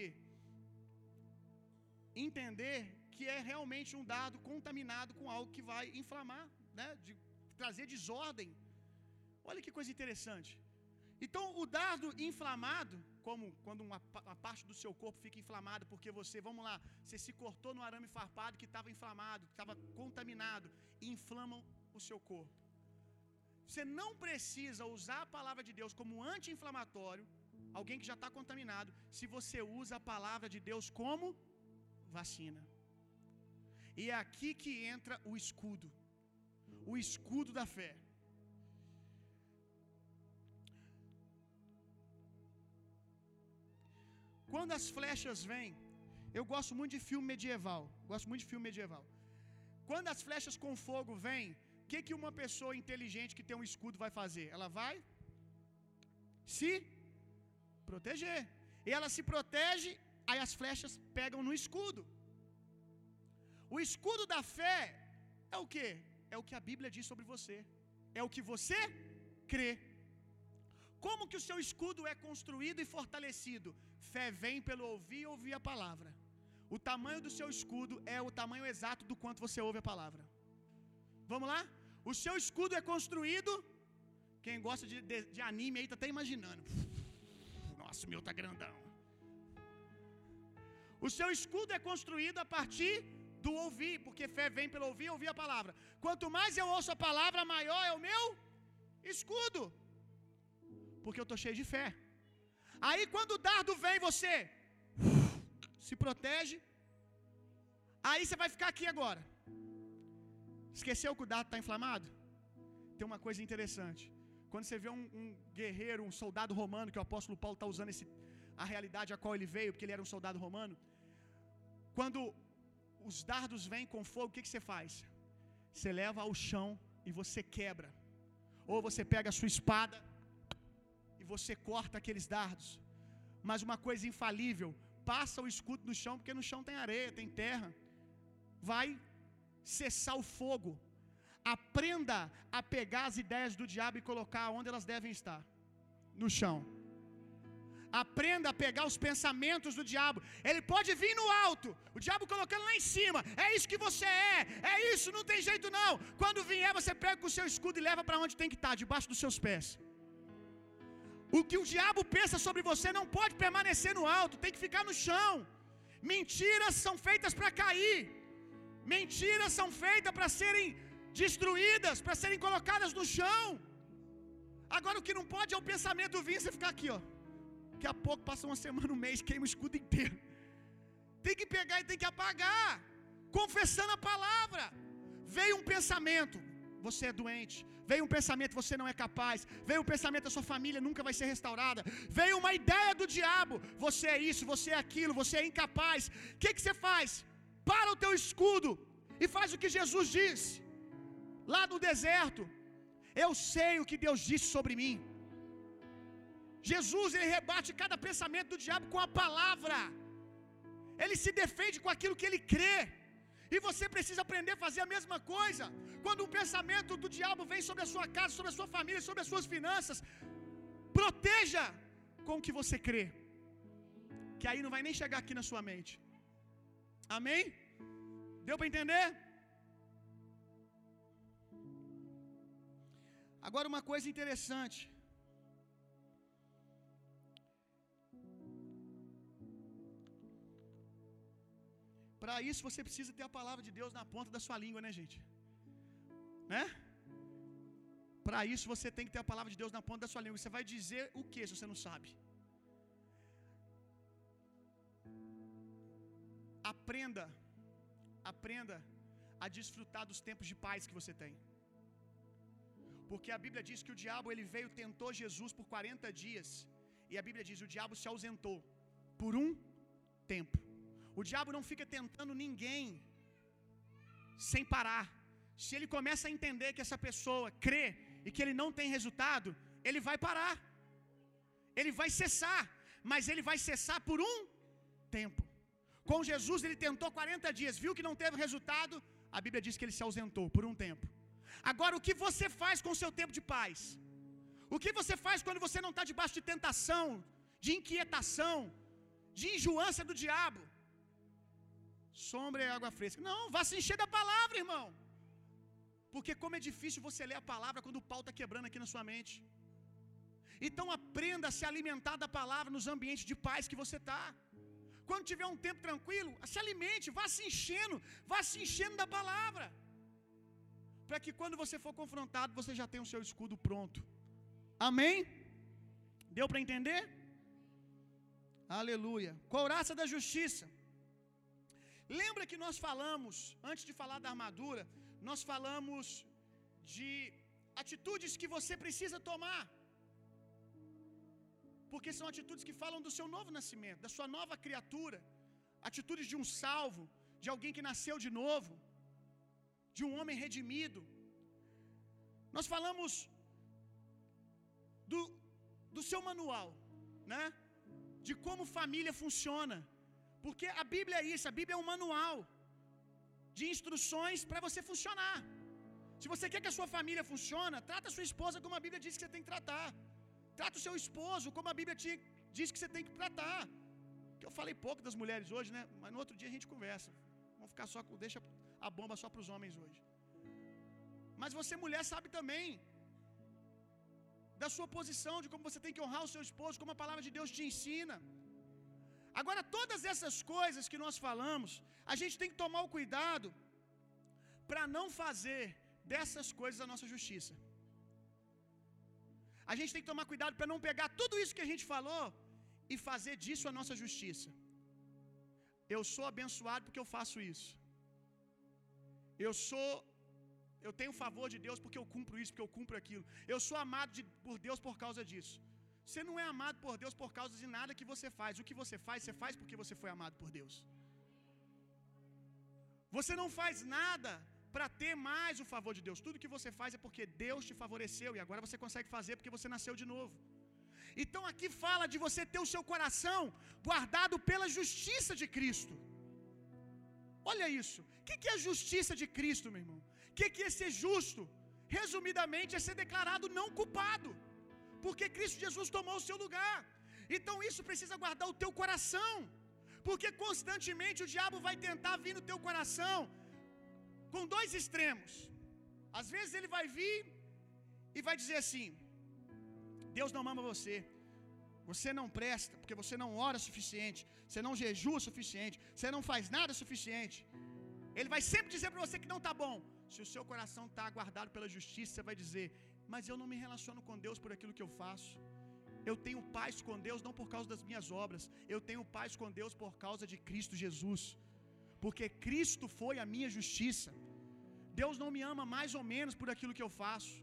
entender que é realmente um dardo contaminado com algo que vai inflamar, né, de trazer desordem. Olha que coisa interessante. Então, o dardo inflamado, como quando uma, uma, parte do seu corpo fica inflamada porque você, vamos lá, você se cortou no arame farpado que estava inflamado, que estava contaminado, inflamam o seu corpo. Você não precisa usar a palavra de Deus como anti-inflamatório, alguém que já está contaminado, se você usa a palavra de Deus como vacina. E é aqui que entra o escudo, o escudo da fé. Quando as flechas vêm, eu gosto muito de filme medieval. Gosto muito de filme medieval. Quando as flechas com fogo vêm, o que, que uma pessoa inteligente que tem um escudo vai fazer? Ela vai se proteger. E ela se protege, aí as flechas pegam no escudo. O escudo da fé é o que? É o que a Bíblia diz sobre você. É o que você crê. Como que o seu escudo é construído e fortalecido? Fé vem pelo ouvir e ouvir a palavra. O tamanho do seu escudo é o tamanho exato do quanto você ouve a palavra. Vamos lá? O seu escudo é construído. Quem gosta de, de, de anime aí tá até imaginando. Nossa, o meu tá grandão. O seu escudo é construído a partir do ouvir, porque fé vem pelo ouvir ouvir a palavra. Quanto mais eu ouço a palavra, maior é o meu escudo. Porque eu estou cheio de fé. Aí quando o dardo vem, você se protege. Aí você vai ficar aqui agora. Esqueceu que o dardo está inflamado? Tem uma coisa interessante. Quando você vê um, um, guerreiro, um soldado romano, que o apóstolo Paulo está usando esse, a realidade a qual ele veio, porque ele era um soldado romano. Quando os dardos vêm com fogo, o que, que você faz? Você leva ao chão e você quebra. Ou você pega a sua espada e você corta aqueles dardos. Mas uma coisa infalível, passa o escudo no chão, porque no chão tem areia, tem terra. Vai cessar o fogo. Aprenda a pegar as ideias do diabo e colocar onde elas devem estar no chão. Aprenda a pegar os pensamentos do diabo. Ele pode vir no alto, o diabo colocando lá em cima. É isso que você é, é isso, não tem jeito não. Quando vier, você pega com o seu escudo e leva para onde tem que estar, debaixo dos seus pés. O que o diabo pensa sobre você não pode permanecer no alto, tem que ficar no chão. Mentiras são feitas para cair. Mentiras são feitas para serem destruídas, para serem colocadas no chão. Agora o que não pode é o pensamento vir e você ficar aqui, ó. Daqui a pouco passa uma semana, um mês, queima o escudo inteiro. Tem que pegar e tem que apagar, confessando a palavra. Veio um pensamento, você é doente. Veio um pensamento, você não é capaz. Veio um pensamento, a sua família nunca vai ser restaurada. Veio uma ideia do diabo, você é isso, você é aquilo, você é incapaz. O que, que você faz? Para o teu escudo e faz o que Jesus disse lá no deserto. Eu sei o que Deus disse sobre mim. Jesus ele rebate cada pensamento do diabo com a palavra. Ele se defende com aquilo que ele crê. E você precisa aprender a fazer a mesma coisa. Quando um pensamento do diabo vem sobre a sua casa, sobre a sua família, sobre as suas finanças, proteja com o que você crê. Que aí não vai nem chegar aqui na sua mente. Amém? Deu para entender? Agora uma coisa interessante. Para isso você precisa ter a palavra de Deus na ponta da sua língua, né, gente? Né? Para isso você tem que ter a palavra de Deus na ponta da sua língua. Você vai dizer o que se você não sabe? Aprenda, aprenda a desfrutar dos tempos de paz que você tem. Porque a Bíblia diz que o diabo ele veio tentou Jesus por 40 dias. E a Bíblia diz: o diabo se ausentou por um tempo. O diabo não fica tentando ninguém sem parar. Se ele começa a entender que essa pessoa crê e que ele não tem resultado, ele vai parar. Ele vai cessar, mas ele vai cessar por um tempo. Com Jesus ele tentou 40 dias, viu que não teve resultado, a Bíblia diz que ele se ausentou por um tempo. Agora, o que você faz com o seu tempo de paz? O que você faz quando você não está debaixo de tentação, de inquietação, de enjoância do diabo? Sombra e água fresca. Não, vá se encher da palavra, irmão. Porque como é difícil você ler a palavra quando o pau está quebrando aqui na sua mente. Então aprenda a se alimentar da palavra nos ambientes de paz que você está. Quando tiver um tempo tranquilo, se alimente, vá se enchendo, vá se enchendo da palavra. Para que quando você for confrontado, você já tenha o seu escudo pronto. Amém? Deu para entender? Aleluia. Couraça da justiça. Lembra que nós falamos, antes de falar da armadura, nós falamos de atitudes que você precisa tomar. Porque são atitudes que falam do seu novo nascimento, da sua nova criatura, atitudes de um salvo, de alguém que nasceu de novo, de um homem redimido. Nós falamos do, do seu manual, né? De como família funciona. Porque a Bíblia é isso, a Bíblia é um manual de instruções para você funcionar. Se você quer que a sua família funcione, trata a sua esposa como a Bíblia diz que você tem que tratar. Trata o seu esposo como a Bíblia te diz que você tem que tratar. Que eu falei pouco das mulheres hoje, né? Mas no outro dia a gente conversa. Vamos ficar só com deixa a bomba só para os homens hoje. Mas você mulher sabe também da sua posição, de como você tem que honrar o seu esposo, como a palavra de Deus te ensina. Agora, todas essas coisas que nós falamos, a gente tem que tomar o cuidado para não fazer dessas coisas a nossa justiça. A gente tem que tomar cuidado para não pegar tudo isso que a gente falou e fazer disso a nossa justiça. Eu sou abençoado porque eu faço isso. Eu sou eu tenho favor de Deus porque eu cumpro isso, porque eu cumpro aquilo. Eu sou amado de, por Deus por causa disso. Você não é amado por Deus por causa de nada que você faz. O que você faz, você faz porque você foi amado por Deus. Você não faz nada para ter mais o favor de Deus. Tudo que você faz é porque Deus te favoreceu e agora você consegue fazer porque você nasceu de novo. Então aqui fala de você ter o seu coração guardado pela justiça de Cristo. Olha isso. O que é a justiça de Cristo, meu irmão? O que é ser justo? Resumidamente, é ser declarado não culpado porque Cristo Jesus tomou o seu lugar. Então isso precisa guardar o teu coração, porque constantemente o diabo vai tentar vir no teu coração com dois extremos. Às vezes ele vai vir e vai dizer assim: Deus não ama você. Você não presta, porque você não ora o suficiente, você não jejua o suficiente, você não faz nada o suficiente. Ele vai sempre dizer para você que não está bom. Se o seu coração está guardado pela justiça, você vai dizer: Mas eu não me relaciono com Deus por aquilo que eu faço. Eu tenho paz com Deus não por causa das minhas obras. Eu tenho paz com Deus por causa de Cristo Jesus. Porque Cristo foi a minha justiça. Deus não me ama mais ou menos por aquilo que eu faço.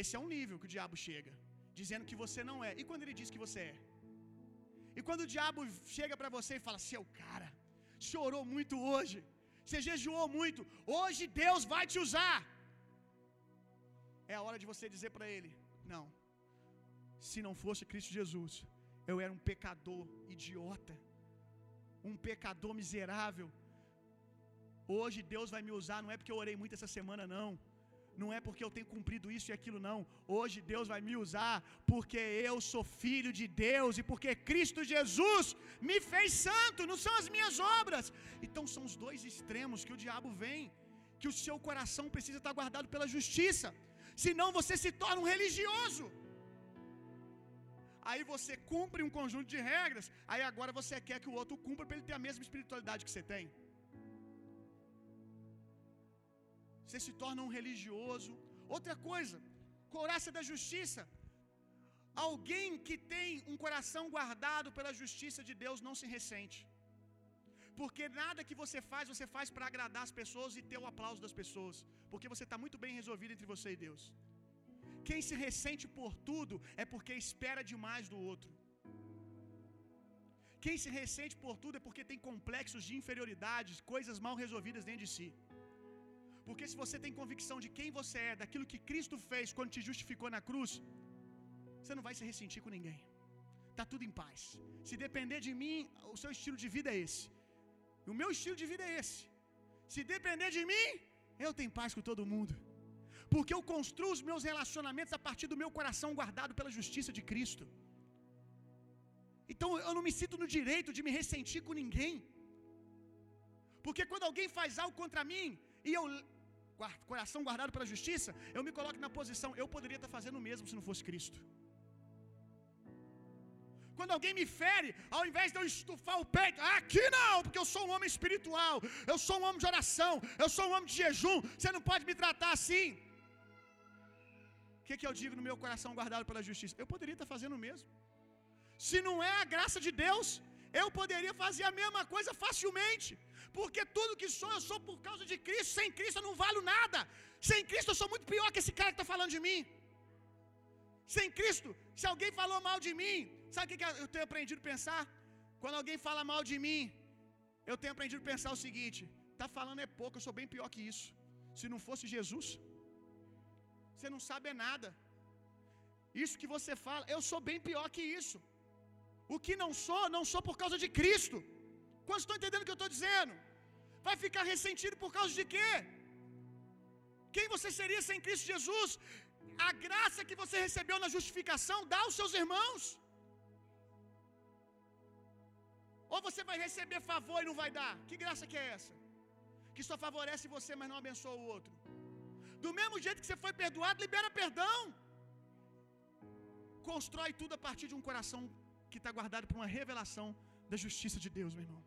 Esse é um nível que o diabo chega, dizendo que você não é. E quando ele diz que você é? E quando o diabo chega para você e fala: "Seu cara, chorou muito hoje. Você jejuou muito. Hoje Deus vai te usar." É a hora de você dizer para ele: "Não. Se não fosse Cristo Jesus, eu era um pecador idiota, um pecador miserável. Hoje Deus vai me usar, não é porque eu orei muito essa semana, não. Não é porque eu tenho cumprido isso e aquilo, não. Hoje Deus vai me usar porque eu sou filho de Deus e porque Cristo Jesus me fez santo, não são as minhas obras. Então são os dois extremos que o diabo vem, que o seu coração precisa estar guardado pela justiça. Senão você se torna um religioso. Aí você cumpre um conjunto de regras, aí agora você quer que o outro cumpra para ele ter a mesma espiritualidade que você tem. Você se torna um religioso. Outra coisa, coraça da justiça. Alguém que tem um coração guardado pela justiça de Deus não se ressente. Porque nada que você faz, você faz para agradar as pessoas e ter o aplauso das pessoas. Porque você está muito bem resolvido entre você e Deus. Quem se ressente por tudo é porque espera demais do outro. Quem se ressente por tudo é porque tem complexos de inferioridade, coisas mal resolvidas dentro de si. Porque se você tem convicção de quem você é, daquilo que Cristo fez quando te justificou na cruz, você não vai se ressentir com ninguém. Tá tudo em paz. Se depender de mim, o seu estilo de vida é esse. O meu estilo de vida é esse. Se depender de mim, eu tenho paz com todo mundo. Porque eu construo os meus relacionamentos a partir do meu coração guardado pela justiça de Cristo. Então eu não me sinto no direito de me ressentir com ninguém. Porque quando alguém faz algo contra mim e eu coração guardado pela justiça, eu me coloco na posição, eu poderia estar fazendo o mesmo se não fosse Cristo. Quando alguém me fere, ao invés de eu estufar o peito, ah, aqui não, porque eu sou um homem espiritual, eu sou um homem de oração, eu sou um homem de jejum, você não pode me tratar assim. O que, que eu digo no meu coração guardado pela justiça? Eu poderia estar fazendo o mesmo. Se não é a graça de Deus, eu poderia fazer a mesma coisa facilmente. Porque tudo que sou, eu sou por causa de Cristo. Sem Cristo eu não valo nada. Sem Cristo eu sou muito pior que esse cara que está falando de mim. Sem Cristo, se alguém falou mal de mim, sabe o que eu tenho aprendido a pensar? Quando alguém fala mal de mim, eu tenho aprendido a pensar o seguinte: tá falando é pouco, eu sou bem pior que isso. Se não fosse Jesus, você não sabe é nada. Isso que você fala, eu sou bem pior que isso. O que não sou, não sou por causa de Cristo. Quantos estão entendendo o que eu estou dizendo? Vai ficar ressentido por causa de quê? Quem você seria sem Cristo Jesus? A graça que você recebeu na justificação, dá aos seus irmãos. Ou você vai receber favor e não vai dar? Que graça que é essa? Que só favorece você, mas não abençoa o outro. Do mesmo jeito que você foi perdoado, libera perdão. Constrói tudo a partir de um coração que está guardado por uma revelação da justiça de Deus, meu irmão.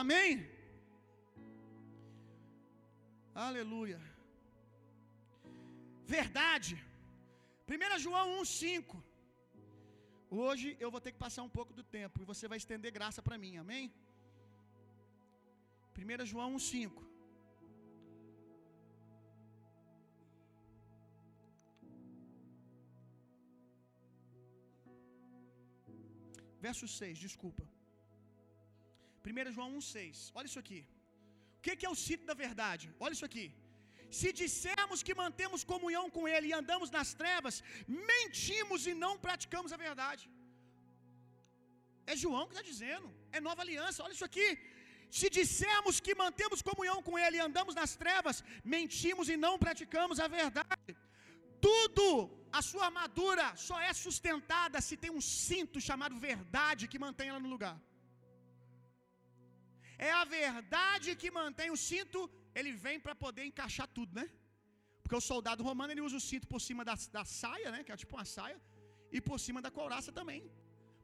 Amém? Aleluia. Verdade. 1 João 1,5. Hoje eu vou ter que passar um pouco do tempo e você vai estender graça para mim, amém? 1 João 1,5. Verso 6, desculpa. 1 João 1,6. Olha isso aqui. O que é o cito da verdade? Olha isso aqui. Se dissermos que mantemos comunhão com Ele e andamos nas trevas, mentimos e não praticamos a verdade. É João que está dizendo, é nova aliança, olha isso aqui. Se dissermos que mantemos comunhão com Ele e andamos nas trevas, mentimos e não praticamos a verdade. Tudo, a sua armadura só é sustentada se tem um cinto chamado verdade que mantém ela no lugar. É a verdade que mantém o cinto, ele vem para poder encaixar tudo, né? Porque o soldado romano ele usa o cinto por cima da, da saia, né? Que é tipo uma saia, e por cima da couraça também,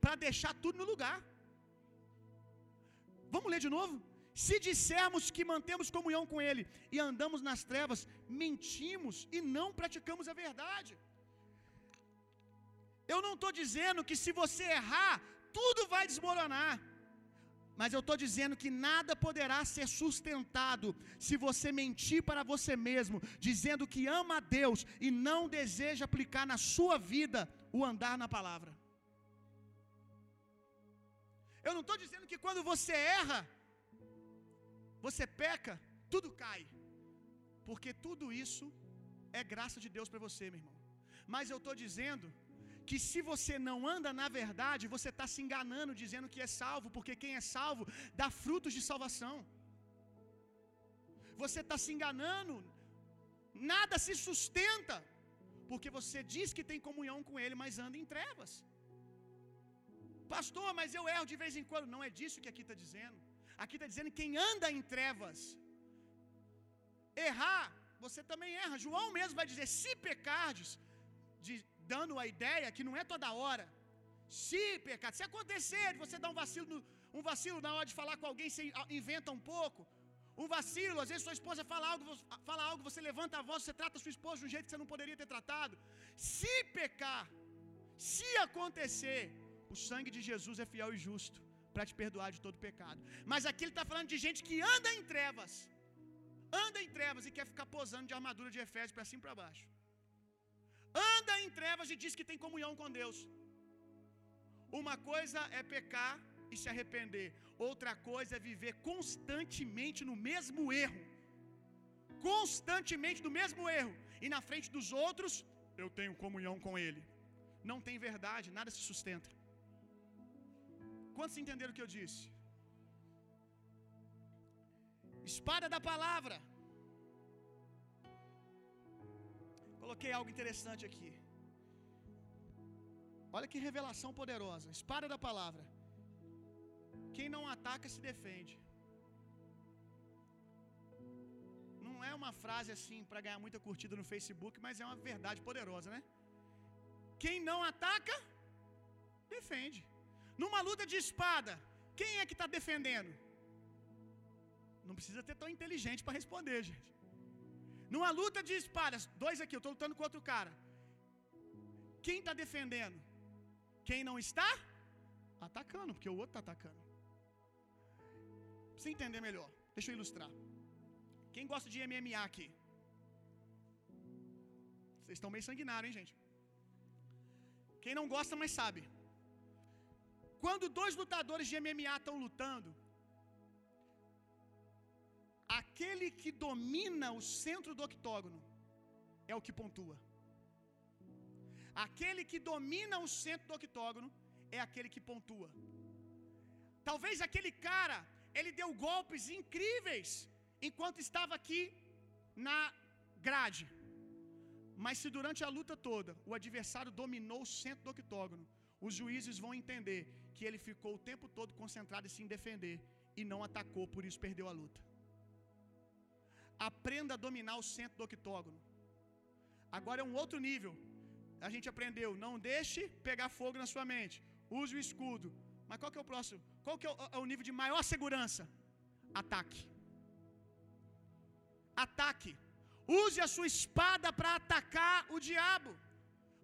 para deixar tudo no lugar. Vamos ler de novo? Se dissermos que mantemos comunhão com Ele e andamos nas trevas, mentimos e não praticamos a verdade. Eu não estou dizendo que se você errar, tudo vai desmoronar. Mas eu estou dizendo que nada poderá ser sustentado se você mentir para você mesmo, dizendo que ama a Deus e não deseja aplicar na sua vida o andar na palavra. Eu não estou dizendo que quando você erra, você peca, tudo cai. Porque tudo isso é graça de Deus para você, meu irmão. Mas eu estou dizendo que se você não anda na verdade, você está se enganando dizendo que é salvo, porque quem é salvo dá frutos de salvação. Você está se enganando, nada se sustenta, porque você diz que tem comunhão com Ele, mas anda em trevas. Pastor, mas eu erro de vez em quando. Não é disso que aqui está dizendo. Aqui está dizendo quem anda em trevas. Errar, você também erra. João mesmo vai dizer: se pecardes, de, dando a ideia que não é toda hora. Se pecar, se acontecer, você dá um vacilo, um vacilo na hora de falar com alguém, você inventa um pouco. Um vacilo, às vezes sua esposa fala algo, fala algo, você levanta a voz, você trata sua esposa de um jeito que você não poderia ter tratado. Se pecar, se acontecer, o sangue de Jesus é fiel e justo para te perdoar de todo pecado. Mas aqui ele está falando de gente que anda em trevas, anda em trevas e quer ficar posando de armadura de Efésios para cima e para baixo. Anda em trevas e diz que tem comunhão com Deus. Uma coisa é pecar e se arrepender, outra coisa é viver constantemente no mesmo erro. Constantemente no mesmo erro, e na frente dos outros, eu tenho comunhão com Ele. Não tem verdade, nada se sustenta. Quantos entenderam o que eu disse? Espada da palavra. Coloquei algo interessante aqui. Olha que revelação poderosa. Espada da palavra. Quem não ataca se defende. Não é uma frase assim para ganhar muita curtida no Facebook, mas é uma verdade poderosa, né? Quem não ataca, defende. Numa luta de espada, quem é que está defendendo? Não precisa ter tão inteligente para responder, gente. Numa luta de espadas, dois aqui, eu estou lutando com outro cara. Quem está defendendo? Quem não está? Atacando, porque o outro está atacando. Pra você entender melhor, deixa eu ilustrar. Quem gosta de MMA aqui? Vocês estão meio sanguinários, hein, gente? Quem não gosta, mas sabe. Quando dois lutadores de MMA estão lutando, aquele que domina o centro do octógono é o que pontua. Aquele que domina o centro do octógono é aquele que pontua. Talvez aquele cara, ele deu golpes incríveis enquanto estava aqui na grade. Mas se durante a luta toda o adversário dominou o centro do octógono, os juízes vão entender que ele ficou o tempo todo concentrado em se defender e não atacou, por isso perdeu a luta. Aprenda a dominar o centro do octógono. Agora é um outro nível. A gente aprendeu, não deixe pegar fogo na sua mente. Use o escudo. Mas qual que é o próximo? Qual que é o, é o nível de maior segurança? Ataque. Ataque. Use a sua espada para atacar o diabo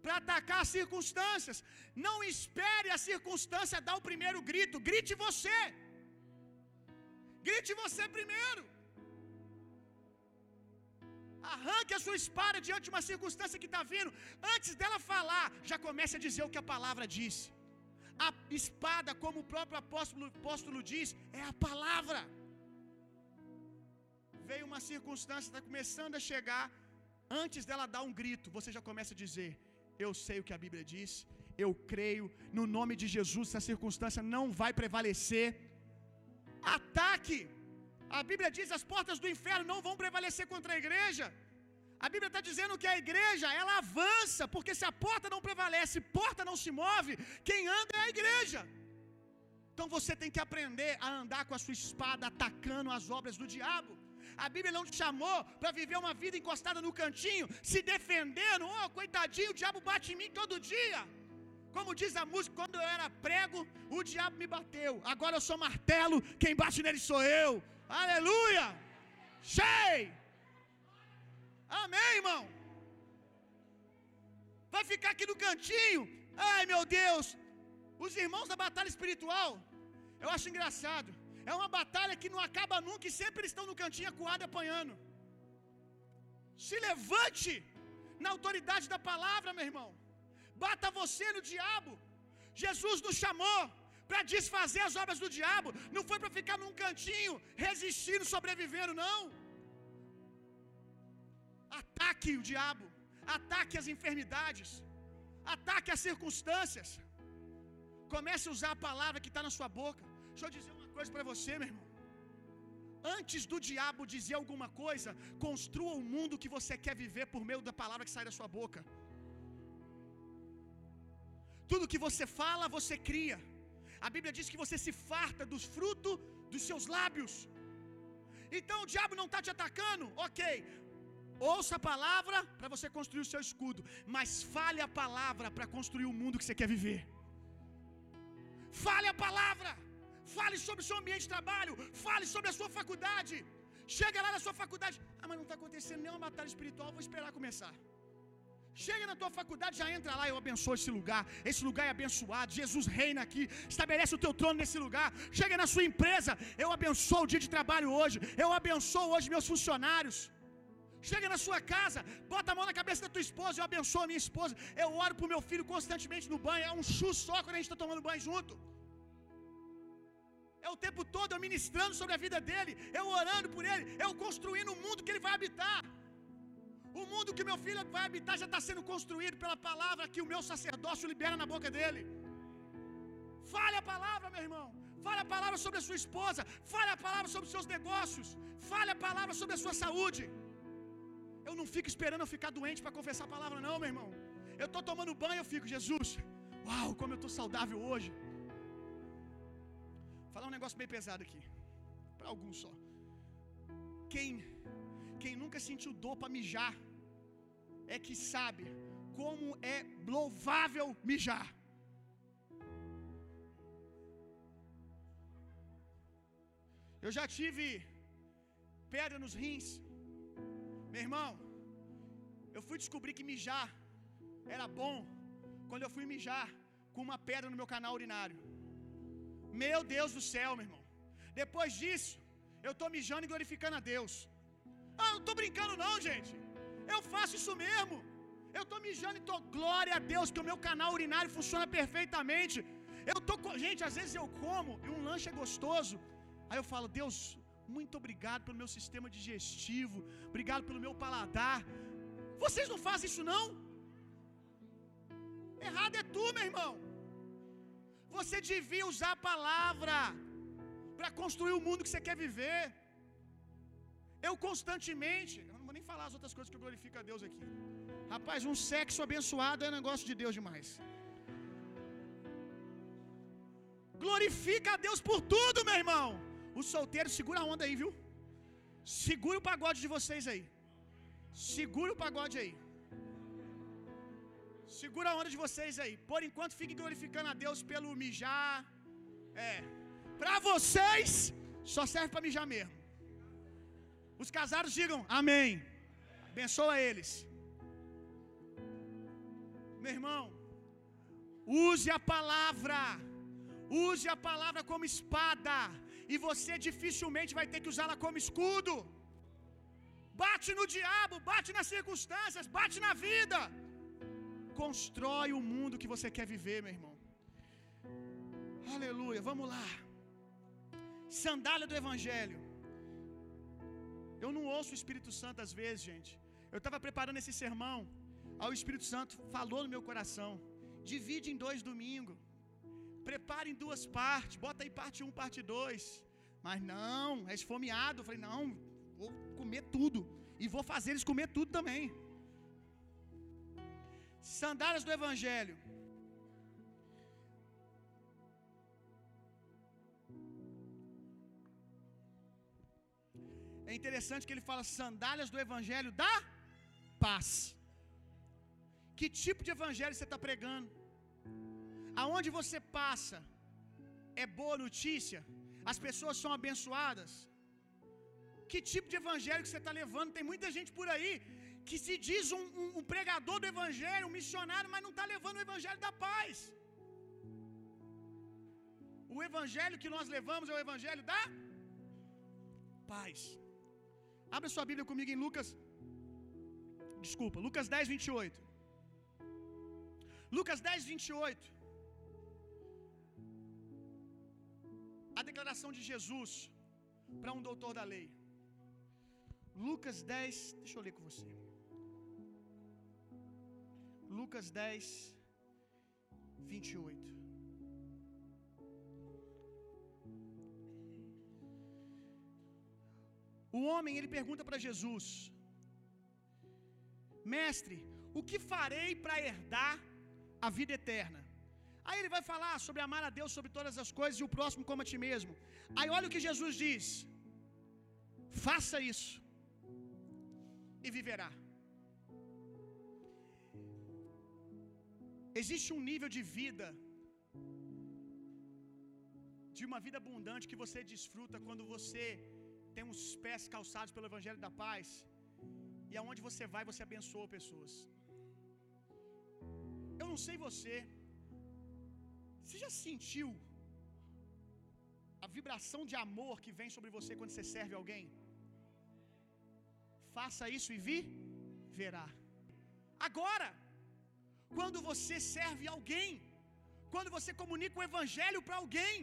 para atacar as circunstâncias. Não espere a circunstância dar o primeiro grito, grite você. Grite você primeiro. Arranque a sua espada diante de uma circunstância que está vindo. Antes dela falar, já comece a dizer o que a palavra diz. A espada, como o próprio apóstolo, apóstolo diz, é a palavra. Veio uma circunstância, está começando a chegar. Antes dela dar um grito, você já começa a dizer: eu sei o que a Bíblia diz, eu creio, no nome de Jesus, essa circunstância não vai prevalecer. Ataque! A Bíblia diz: as portas do inferno não vão prevalecer contra a igreja. A Bíblia está dizendo que a igreja ela avança, porque se a porta não prevalece, porta não se move, quem anda é a igreja. Então você tem que aprender a andar com a sua espada atacando as obras do diabo. A Bíblia não te chamou para viver uma vida encostada no cantinho, se defendendo. Oh, coitadinho, o diabo bate em mim todo dia. Como diz a música, quando eu era prego, o diabo me bateu. Agora eu sou martelo, quem bate nele sou eu. Aleluia! Cheio! Amém, irmão? Vai ficar aqui no cantinho. Ai, meu Deus. Os irmãos da batalha espiritual, eu acho engraçado. É uma batalha que não acaba nunca e sempre eles estão no cantinho acuado apanhando. Se levante na autoridade da palavra, meu irmão. Bata você no diabo. Jesus nos chamou para desfazer as obras do diabo. Não foi para ficar num cantinho resistindo, sobrevivendo, não. Ataque o diabo. Ataque as enfermidades. Ataque as circunstâncias. Comece a usar a palavra que está na sua boca. Deixa eu dizer uma coisa para você, meu irmão. Antes do diabo dizer alguma coisa, construa o mundo que você quer viver por meio da palavra que sai da sua boca. Tudo que você fala, você cria. A Bíblia diz que você se farta dos frutos dos seus lábios. Então o diabo não está te atacando, ok. Ouça a palavra para você construir o seu escudo, mas fale a palavra para construir o mundo que você quer viver. Fale a palavra. Fale sobre o seu ambiente de trabalho. Fale sobre a sua faculdade. Chega lá na sua faculdade. Ah, mas não está acontecendo nenhuma batalha espiritual. Vou esperar começar. Chega na tua faculdade, já entra lá, eu abençoo esse lugar. Esse lugar é abençoado. Jesus reina aqui. Estabelece o teu trono nesse lugar. Chega na sua empresa, eu abençoo o dia de trabalho hoje. Eu abençoo hoje meus funcionários. Chega na sua casa, bota a mão na cabeça da tua esposa, eu abençoo a minha esposa. Eu oro pro meu filho constantemente no banho. É um chu só quando a gente está tomando banho junto. É o tempo todo eu ministrando sobre a vida dele, eu orando por ele, eu construindo o mundo que ele vai habitar. O mundo que meu filho vai habitar já está sendo construído pela palavra que o meu sacerdócio libera na boca dele. Fale a palavra, meu irmão. Fale a palavra sobre a sua esposa. Fale a palavra sobre os seus negócios. Fale a palavra sobre a sua saúde. Eu não fico esperando eu ficar doente para confessar a palavra, não, meu irmão. Eu estou tomando banho eu fico, Jesus, uau, como eu estou saudável hoje. Vou falar um negócio bem pesado aqui. Para alguns só. Quem, quem nunca sentiu dor para mijar, é que sabe como é louvável mijar. Eu já tive pedra nos rins. Meu irmão, eu fui descobrir que mijar era bom quando eu fui mijar com uma pedra no meu canal urinário. Meu Deus do céu, meu irmão. Depois disso, eu estou mijando e glorificando a Deus. Ah, não estou brincando, não, gente. Eu faço isso mesmo. Eu estou mijando e estou, glória a Deus, que o meu canal urinário funciona perfeitamente. Eu tô, gente, às vezes eu como e um lanche é gostoso. Aí eu falo, Deus, muito obrigado pelo meu sistema digestivo, obrigado pelo meu paladar. Vocês não fazem isso não? Errado é tu, meu irmão. Você devia usar a palavra para construir o mundo que você quer viver. Eu constantemente, eu não vou nem falar as outras coisas que eu glorifico a Deus aqui. Rapaz, um sexo abençoado é negócio de Deus demais. Glorifica a Deus por tudo, meu irmão. Os solteiros, segura a onda aí, viu? Segura o pagode de vocês aí. Segura o pagode aí. Segura a onda de vocês aí. Por enquanto, fique glorificando a Deus pelo mijar. É. Para vocês, só serve para mijar mesmo. Os casados digam amém. Abençoa eles. Meu irmão, use a palavra. Use a palavra como espada. E você dificilmente vai ter que usá-la como escudo. Bate no diabo, bate nas circunstâncias, bate na vida. Constrói o mundo que você quer viver, meu irmão. Aleluia, vamos lá. Sandália do Evangelho. Eu não ouço o Espírito Santo às vezes, gente. Eu estava preparando esse sermão. Aí o Espírito Santo falou no meu coração. Divide em dois domingos. Prepare em duas partes. Bota aí parte 1, um, parte 2. Mas não, é esfomeado. Eu falei, não, vou comer tudo. E vou fazer eles comer tudo também. Sandálias do Evangelho. É interessante que ele fala sandálias do Evangelho da paz. Que tipo de evangelho você está pregando? Aonde você passa, é boa notícia? As pessoas são abençoadas? que tipo de evangelho que você está levando. Tem muita gente por aí que se diz um, um, um pregador do evangelho, um missionário, mas não está levando o evangelho da paz. O evangelho que nós levamos é o evangelho da paz. Abra sua Bíblia comigo em Lucas. Desculpa, Lucas 10, 28. Lucas 10, 28. A declaração de Jesus para um doutor da lei. Lucas 10, deixa eu ler com você. Lucas 10, 28. O homem ele pergunta para Jesus: Mestre, o que farei para herdar a vida eterna? Aí ele vai falar sobre amar a Deus sobre todas as coisas e o próximo como a ti mesmo. Aí olha o que Jesus diz: Faça isso e viverá. Existe um nível de vida de uma vida abundante que você desfruta quando você tem os pés calçados pelo evangelho da paz, e aonde você vai, você abençoa pessoas. Eu não sei você, você já sentiu a vibração de amor que vem sobre você quando você serve alguém? Faça isso e vi, verá. Agora, quando você serve alguém, quando você comunica o evangelho para alguém,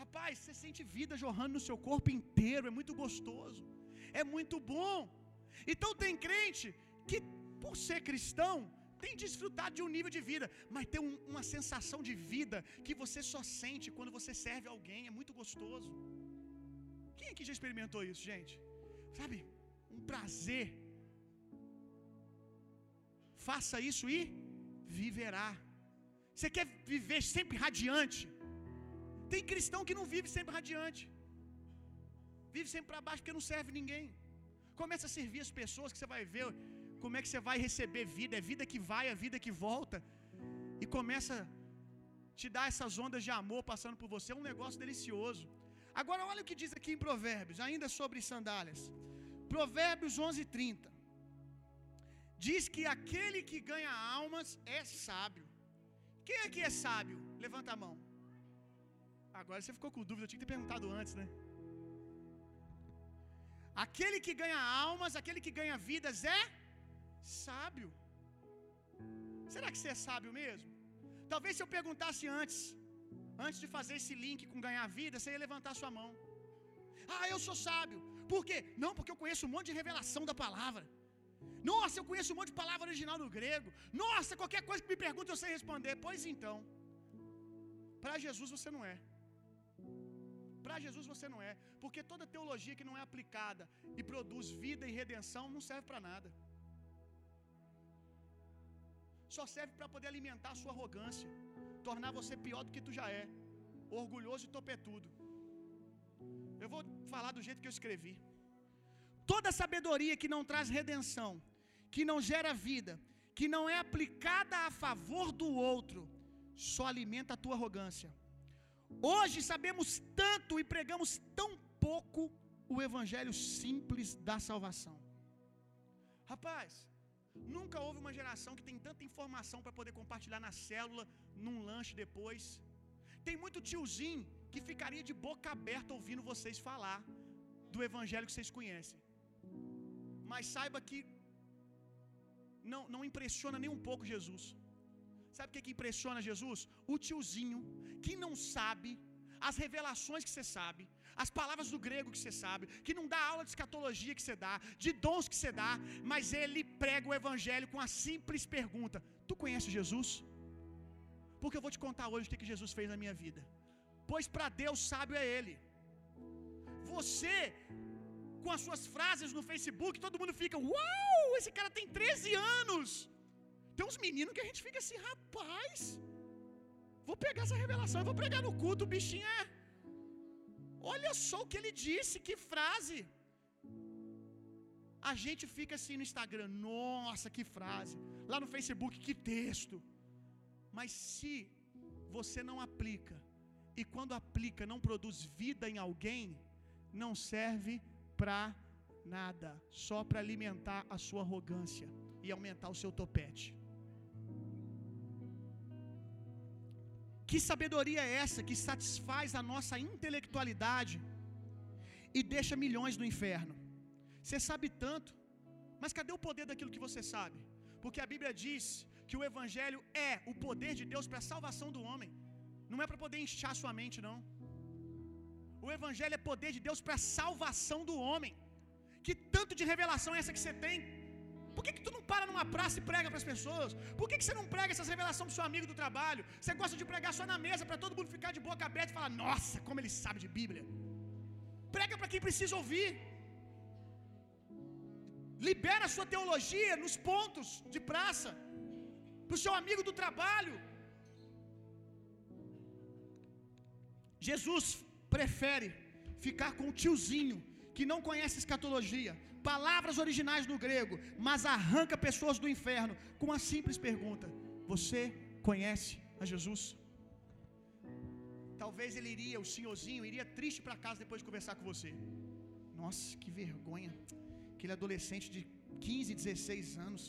Rapaz, você sente vida jorrando no seu corpo inteiro, é muito gostoso, é muito bom. Então tem crente que, por ser cristão, tem desfrutado de um nível de vida, mas tem um, uma sensação de vida que você só sente quando você serve alguém, é muito gostoso. Quem aqui já experimentou isso, gente? Sabe, um prazer. Faça isso e viverá. Você quer viver sempre radiante? Tem cristão que não vive sempre radiante. Vive sempre para baixo porque não serve ninguém. Começa a servir as pessoas que você vai ver como é que você vai receber vida, é vida que vai, é vida que volta. E começa a te dar essas ondas de amor passando por você, é um negócio delicioso. Agora olha o que diz aqui em Provérbios, ainda sobre sandálias. Provérbios 11:30. Diz que aquele que ganha almas é sábio. Quem aqui é sábio? Levanta a mão. Agora você ficou com dúvida, eu tinha que ter perguntado antes, né? Aquele que ganha almas, aquele que ganha vidas é sábio. Será que você é sábio mesmo? Talvez se eu perguntasse antes, antes de fazer esse link com ganhar vida, você ia levantar sua mão. Ah, eu sou sábio. Por quê? Não, porque eu conheço um monte de revelação da palavra. Nossa, eu conheço um monte de palavra original no grego. Nossa, qualquer coisa que me pergunte eu sei responder. Pois então, para Jesus você não é. Para Jesus você não é, porque toda teologia que não é aplicada e produz vida e redenção não serve para nada. Só serve para poder alimentar a sua arrogância, tornar você pior do que tu já é, orgulhoso e topetudo. Eu vou falar do jeito que eu escrevi. Toda sabedoria que não traz redenção, que não gera vida, que não é aplicada a favor do outro, só alimenta a tua arrogância. Hoje sabemos tanto e pregamos tão pouco o evangelho simples da salvação. Rapaz, nunca houve uma geração que tem tanta informação para poder compartilhar na célula, num lanche depois. Tem muito tiozinho que ficaria de boca aberta ouvindo vocês falar do evangelho que vocês conhecem. Mas saiba que não, não impressiona nem um pouco Jesus. Sabe o que, que impressiona Jesus? O tiozinho que não sabe as revelações que você sabe, as palavras do grego que você sabe, que não dá aula de escatologia que você dá, de dons que você dá, mas ele prega o evangelho com a simples pergunta: Tu conhece Jesus? Porque eu vou te contar hoje o que Jesus fez na minha vida. Pois para Deus sábio é Ele. Você, com as suas frases no Facebook, todo mundo fica: Uau, esse cara tem 13 anos. Tem uns meninos que a gente fica assim, rapaz, vou pegar essa revelação, eu vou pregar no culto, o bichinho é. Olha só o que ele disse, que frase. A gente fica assim no Instagram, nossa, que frase. Lá no Facebook, que texto. Mas se você não aplica, e quando aplica não produz vida em alguém, não serve para nada, só para alimentar a sua arrogância e aumentar o seu topete. Que sabedoria é essa que satisfaz a nossa intelectualidade e deixa milhões no inferno? Você sabe tanto, mas cadê o poder daquilo que você sabe? Porque a Bíblia diz que o Evangelho é o poder de Deus para a salvação do homem, não é para poder inchar sua mente, não. O Evangelho é poder de Deus para a salvação do homem. Que tanto de revelação é essa que você tem? Por que, que tu não para numa praça e prega para as pessoas? Por que, que você não prega essas revelações para seu amigo do trabalho? Você gosta de pregar só na mesa para todo mundo ficar de boca aberta e falar: Nossa, como ele sabe de Bíblia. Prega para quem precisa ouvir. Libera a sua teologia nos pontos de praça, para o seu amigo do trabalho. Jesus prefere ficar com o tiozinho que não conhece escatologia, palavras originais no grego, mas arranca pessoas do inferno com uma simples pergunta: Você conhece a Jesus? Talvez ele iria, o senhorzinho, iria triste para casa depois de conversar com você. Nossa, que vergonha. Aquele adolescente de 15, 16 anos,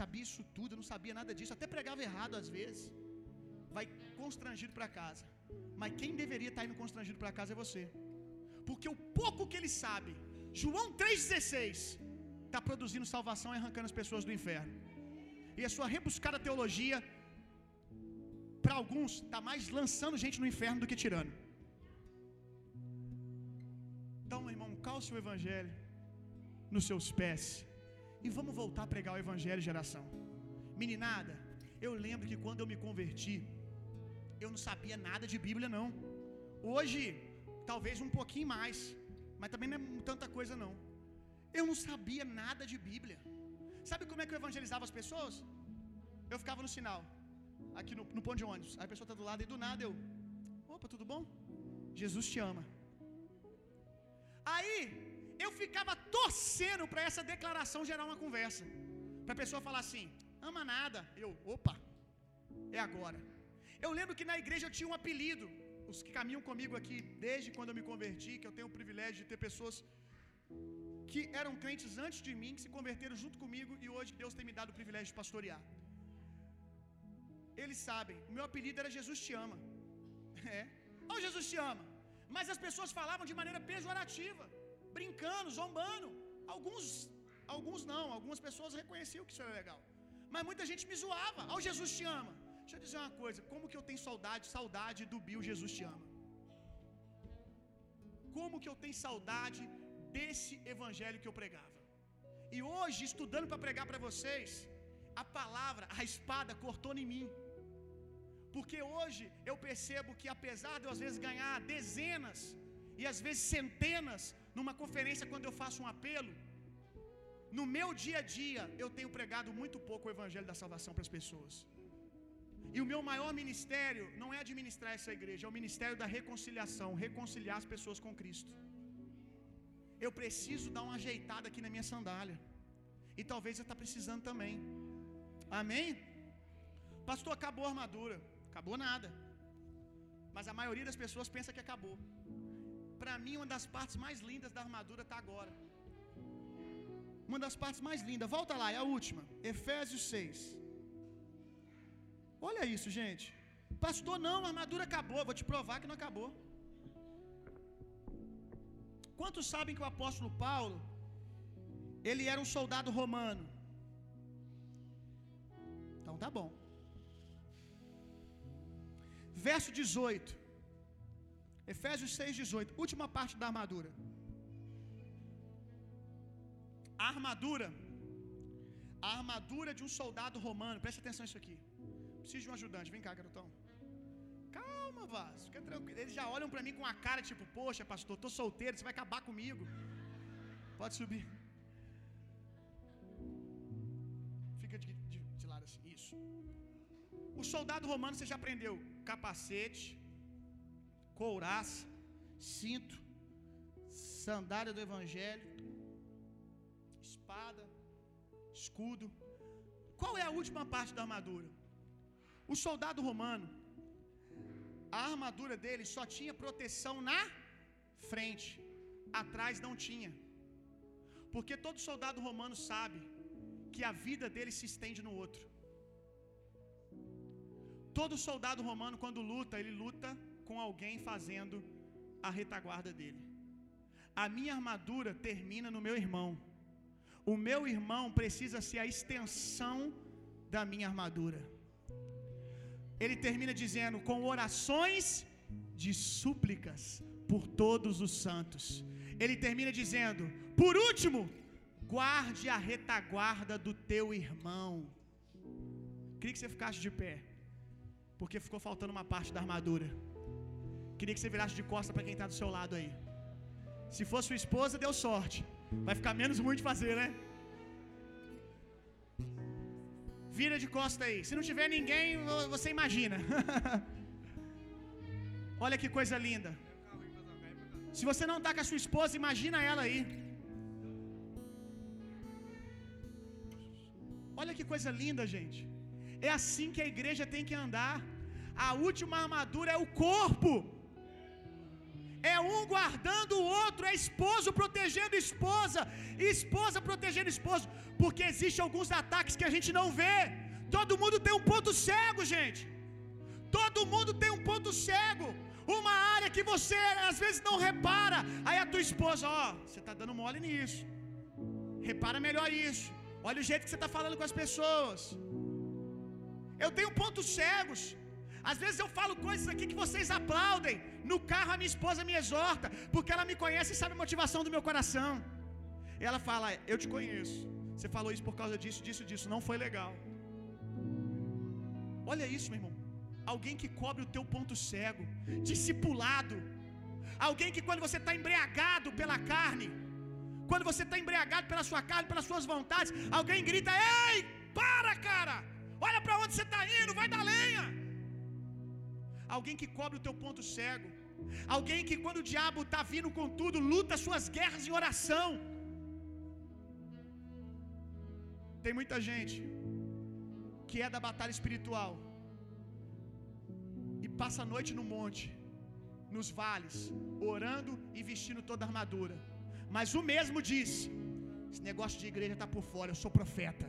sabia isso tudo, não sabia nada disso, até pregava errado às vezes. Vai constrangido para casa. Mas quem deveria estar indo constrangido para casa é você. Porque o pouco que ele sabe, João 3,16, está produzindo salvação e arrancando as pessoas do inferno. E a sua rebuscada teologia, para alguns, está mais lançando gente no inferno do que tirando. Então, meu irmão, calce o evangelho nos seus pés. E vamos voltar a pregar o evangelho, geração. Meninada, eu lembro que quando eu me converti, eu não sabia nada de Bíblia, não. Hoje, talvez um pouquinho mais, mas também não é tanta coisa, não. Eu não sabia nada de Bíblia. Sabe como é que eu evangelizava as pessoas? Eu ficava no sinal, aqui no, no ponto de ônibus. Aí a pessoa está do lado e do nada eu, opa, tudo bom? Jesus te ama. Aí eu ficava torcendo para essa declaração gerar uma conversa. Para a pessoa falar assim: ama nada. Eu, opa, é agora. Eu lembro que na igreja eu tinha um apelido. Os que caminham comigo aqui desde quando eu me converti, que eu tenho o privilégio de ter pessoas que eram crentes antes de mim, que se converteram junto comigo e hoje Deus tem me dado o privilégio de pastorear. Eles sabem, o meu apelido era Jesus te ama. É. Oh, Jesus te ama. Mas as pessoas falavam de maneira pejorativa brincando, zombando. Alguns, alguns não, algumas pessoas reconheciam que isso era legal. Mas muita gente me zoava. Oh, Jesus te ama. Deixa eu dizer uma coisa, como que eu tenho saudade, saudade do Bill Jesus te ama? Como que eu tenho saudade desse evangelho que eu pregava? E hoje, estudando para pregar para vocês, a palavra, a espada cortou em mim. Porque hoje eu percebo que apesar de eu às vezes ganhar dezenas e às vezes centenas numa conferência quando eu faço um apelo, no meu dia a dia eu tenho pregado muito pouco o evangelho da salvação para as pessoas. E o meu maior ministério não é administrar essa igreja, é o ministério da reconciliação, reconciliar as pessoas com Cristo. Eu preciso dar uma ajeitada aqui na minha sandália. E talvez você está precisando também. Amém? Pastor, acabou a armadura. Acabou nada. Mas a maioria das pessoas pensa que acabou para mim, uma das partes mais lindas da armadura está agora. Uma das partes mais lindas. Volta lá, é a última. Efésios 6. Olha isso, gente. Pastor, não, a armadura acabou. Vou te provar que não acabou. Quantos sabem que o apóstolo Paulo ele era um soldado romano? Então tá bom. Verso 18. Efésios 6,18, última parte da armadura. A armadura, a armadura de um soldado romano, presta atenção nisso aqui. Preciso de um ajudante, vem cá, garotão. Calma, Vasco, fica tranquilo. Eles já olham para mim com a cara tipo, poxa, pastor, tô solteiro, você vai acabar comigo. Pode subir. Fica de, de, de lado assim, isso. O soldado romano você já aprendeu capacete, couraça, cinto, sandália do evangelho, espada, escudo. Qual é a última parte da armadura? O soldado romano, a armadura dele só tinha proteção na frente, atrás não tinha. Porque todo soldado romano sabe que a vida dele se estende no outro. Todo soldado romano, quando luta, ele luta com alguém fazendo a retaguarda dele. A minha armadura termina no meu irmão. O meu irmão precisa ser a extensão da minha armadura. Ele termina dizendo: com orações de súplicas por todos os santos. Ele termina dizendo: por último, guarde a retaguarda do teu irmão. Queria que você ficasse de pé, porque ficou faltando uma parte da armadura. Queria que você virasse de costa para quem está do seu lado aí. Se for sua esposa, deu sorte. Vai ficar menos muito de fazer, né? Vira de costa aí. Se não tiver ninguém, você imagina. Olha que coisa linda. Se você não está com a sua esposa, imagina ela aí. Olha que coisa linda, gente. É assim que a igreja tem que andar. A última armadura é o corpo. É um guardando o outro, é esposo protegendo esposa, esposa protegendo esposo, porque existem alguns ataques que a gente não vê. Todo mundo tem um ponto cego, gente. Todo mundo tem um ponto cego. Uma área que você às vezes não repara. Aí a tua esposa, ó, você está dando mole nisso. Repara melhor isso. Olha o jeito que você está falando com as pessoas. Eu tenho pontos cegos. Às vezes eu falo coisas aqui que vocês aplaudem. No carro a minha esposa me exorta, porque ela me conhece e sabe a motivação do meu coração. E ela fala: Eu te conheço. Você falou isso por causa disso, disso, disso. Não foi legal. Olha isso, meu irmão. Alguém que cobre o teu ponto cego, discipulado. Alguém que quando você está embriagado pela carne, quando você está embriagado pela sua carne, pelas suas vontades, alguém grita: Ei, para, cara! Olha para onde você está indo, vai dar lenha. Alguém que cobre o teu ponto cego. Alguém que quando o diabo está vindo com tudo, luta suas guerras em oração. Tem muita gente que é da batalha espiritual e passa a noite no monte, nos vales, orando e vestindo toda a armadura. Mas o mesmo diz: esse negócio de igreja está por fora, eu sou profeta.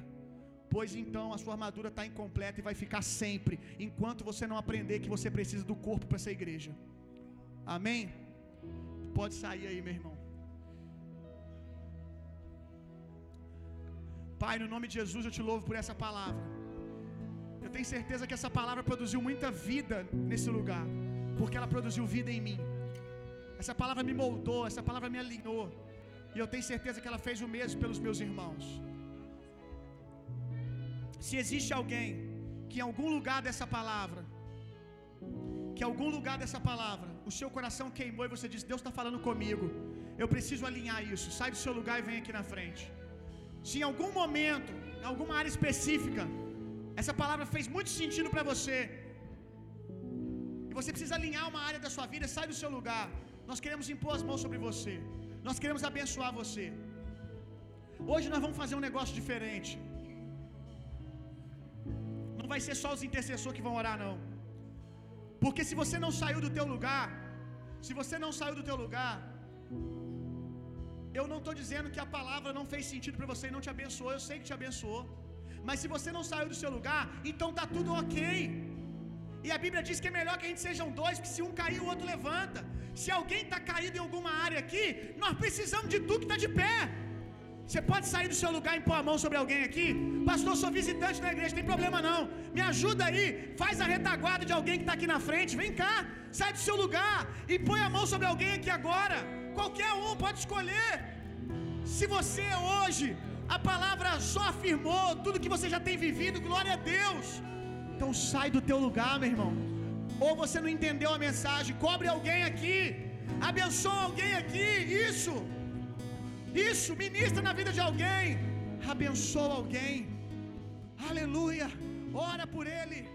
Pois então a sua armadura está incompleta e vai ficar sempre, enquanto você não aprender que você precisa do corpo para essa igreja. Amém? Pode sair aí, meu irmão. Pai, no nome de Jesus eu te louvo por essa palavra. Eu tenho certeza que essa palavra produziu muita vida nesse lugar, porque ela produziu vida em mim. Essa palavra me moldou, essa palavra me alinhou. E eu tenho certeza que ela fez o mesmo pelos meus irmãos. Se existe alguém que em algum lugar dessa palavra, que em algum lugar dessa palavra, o seu coração queimou e você diz: Deus está falando comigo, eu preciso alinhar isso. Sai do seu lugar e vem aqui na frente. Se em algum momento, em alguma área específica, essa palavra fez muito sentido para você, e você precisa alinhar uma área da sua vida, sai do seu lugar. Nós queremos impor as mãos sobre você. Nós queremos abençoar você. Hoje nós vamos fazer um negócio diferente. Não vai ser só os intercessores que vão orar, não. Porque se você não saiu do teu lugar, se você não saiu do teu lugar, eu não estou dizendo que a palavra não fez sentido para você e não te abençoou, eu sei que te abençoou. Mas se você não saiu do seu lugar, então tá tudo ok. E a Bíblia diz que é melhor que a gente sejam dois, porque se um cair, o outro levanta. Se alguém está caído em alguma área aqui, nós precisamos de tu que está de pé. Você pode sair do seu lugar e pôr a mão sobre alguém aqui? Pastor, sou visitante na igreja, tem problema não. Me ajuda aí, faz a retaguarda de alguém que está aqui na frente. Vem cá, sai do seu lugar e põe a mão sobre alguém aqui agora. Qualquer um pode escolher. Se você hoje, a palavra só afirmou tudo que você já tem vivido, glória a Deus. Então sai do teu lugar, meu irmão. Ou você não entendeu a mensagem, cobre alguém aqui, abençoa alguém aqui, isso. Isso, ministra na vida de alguém, abençoa alguém. Aleluia. Ora por ele.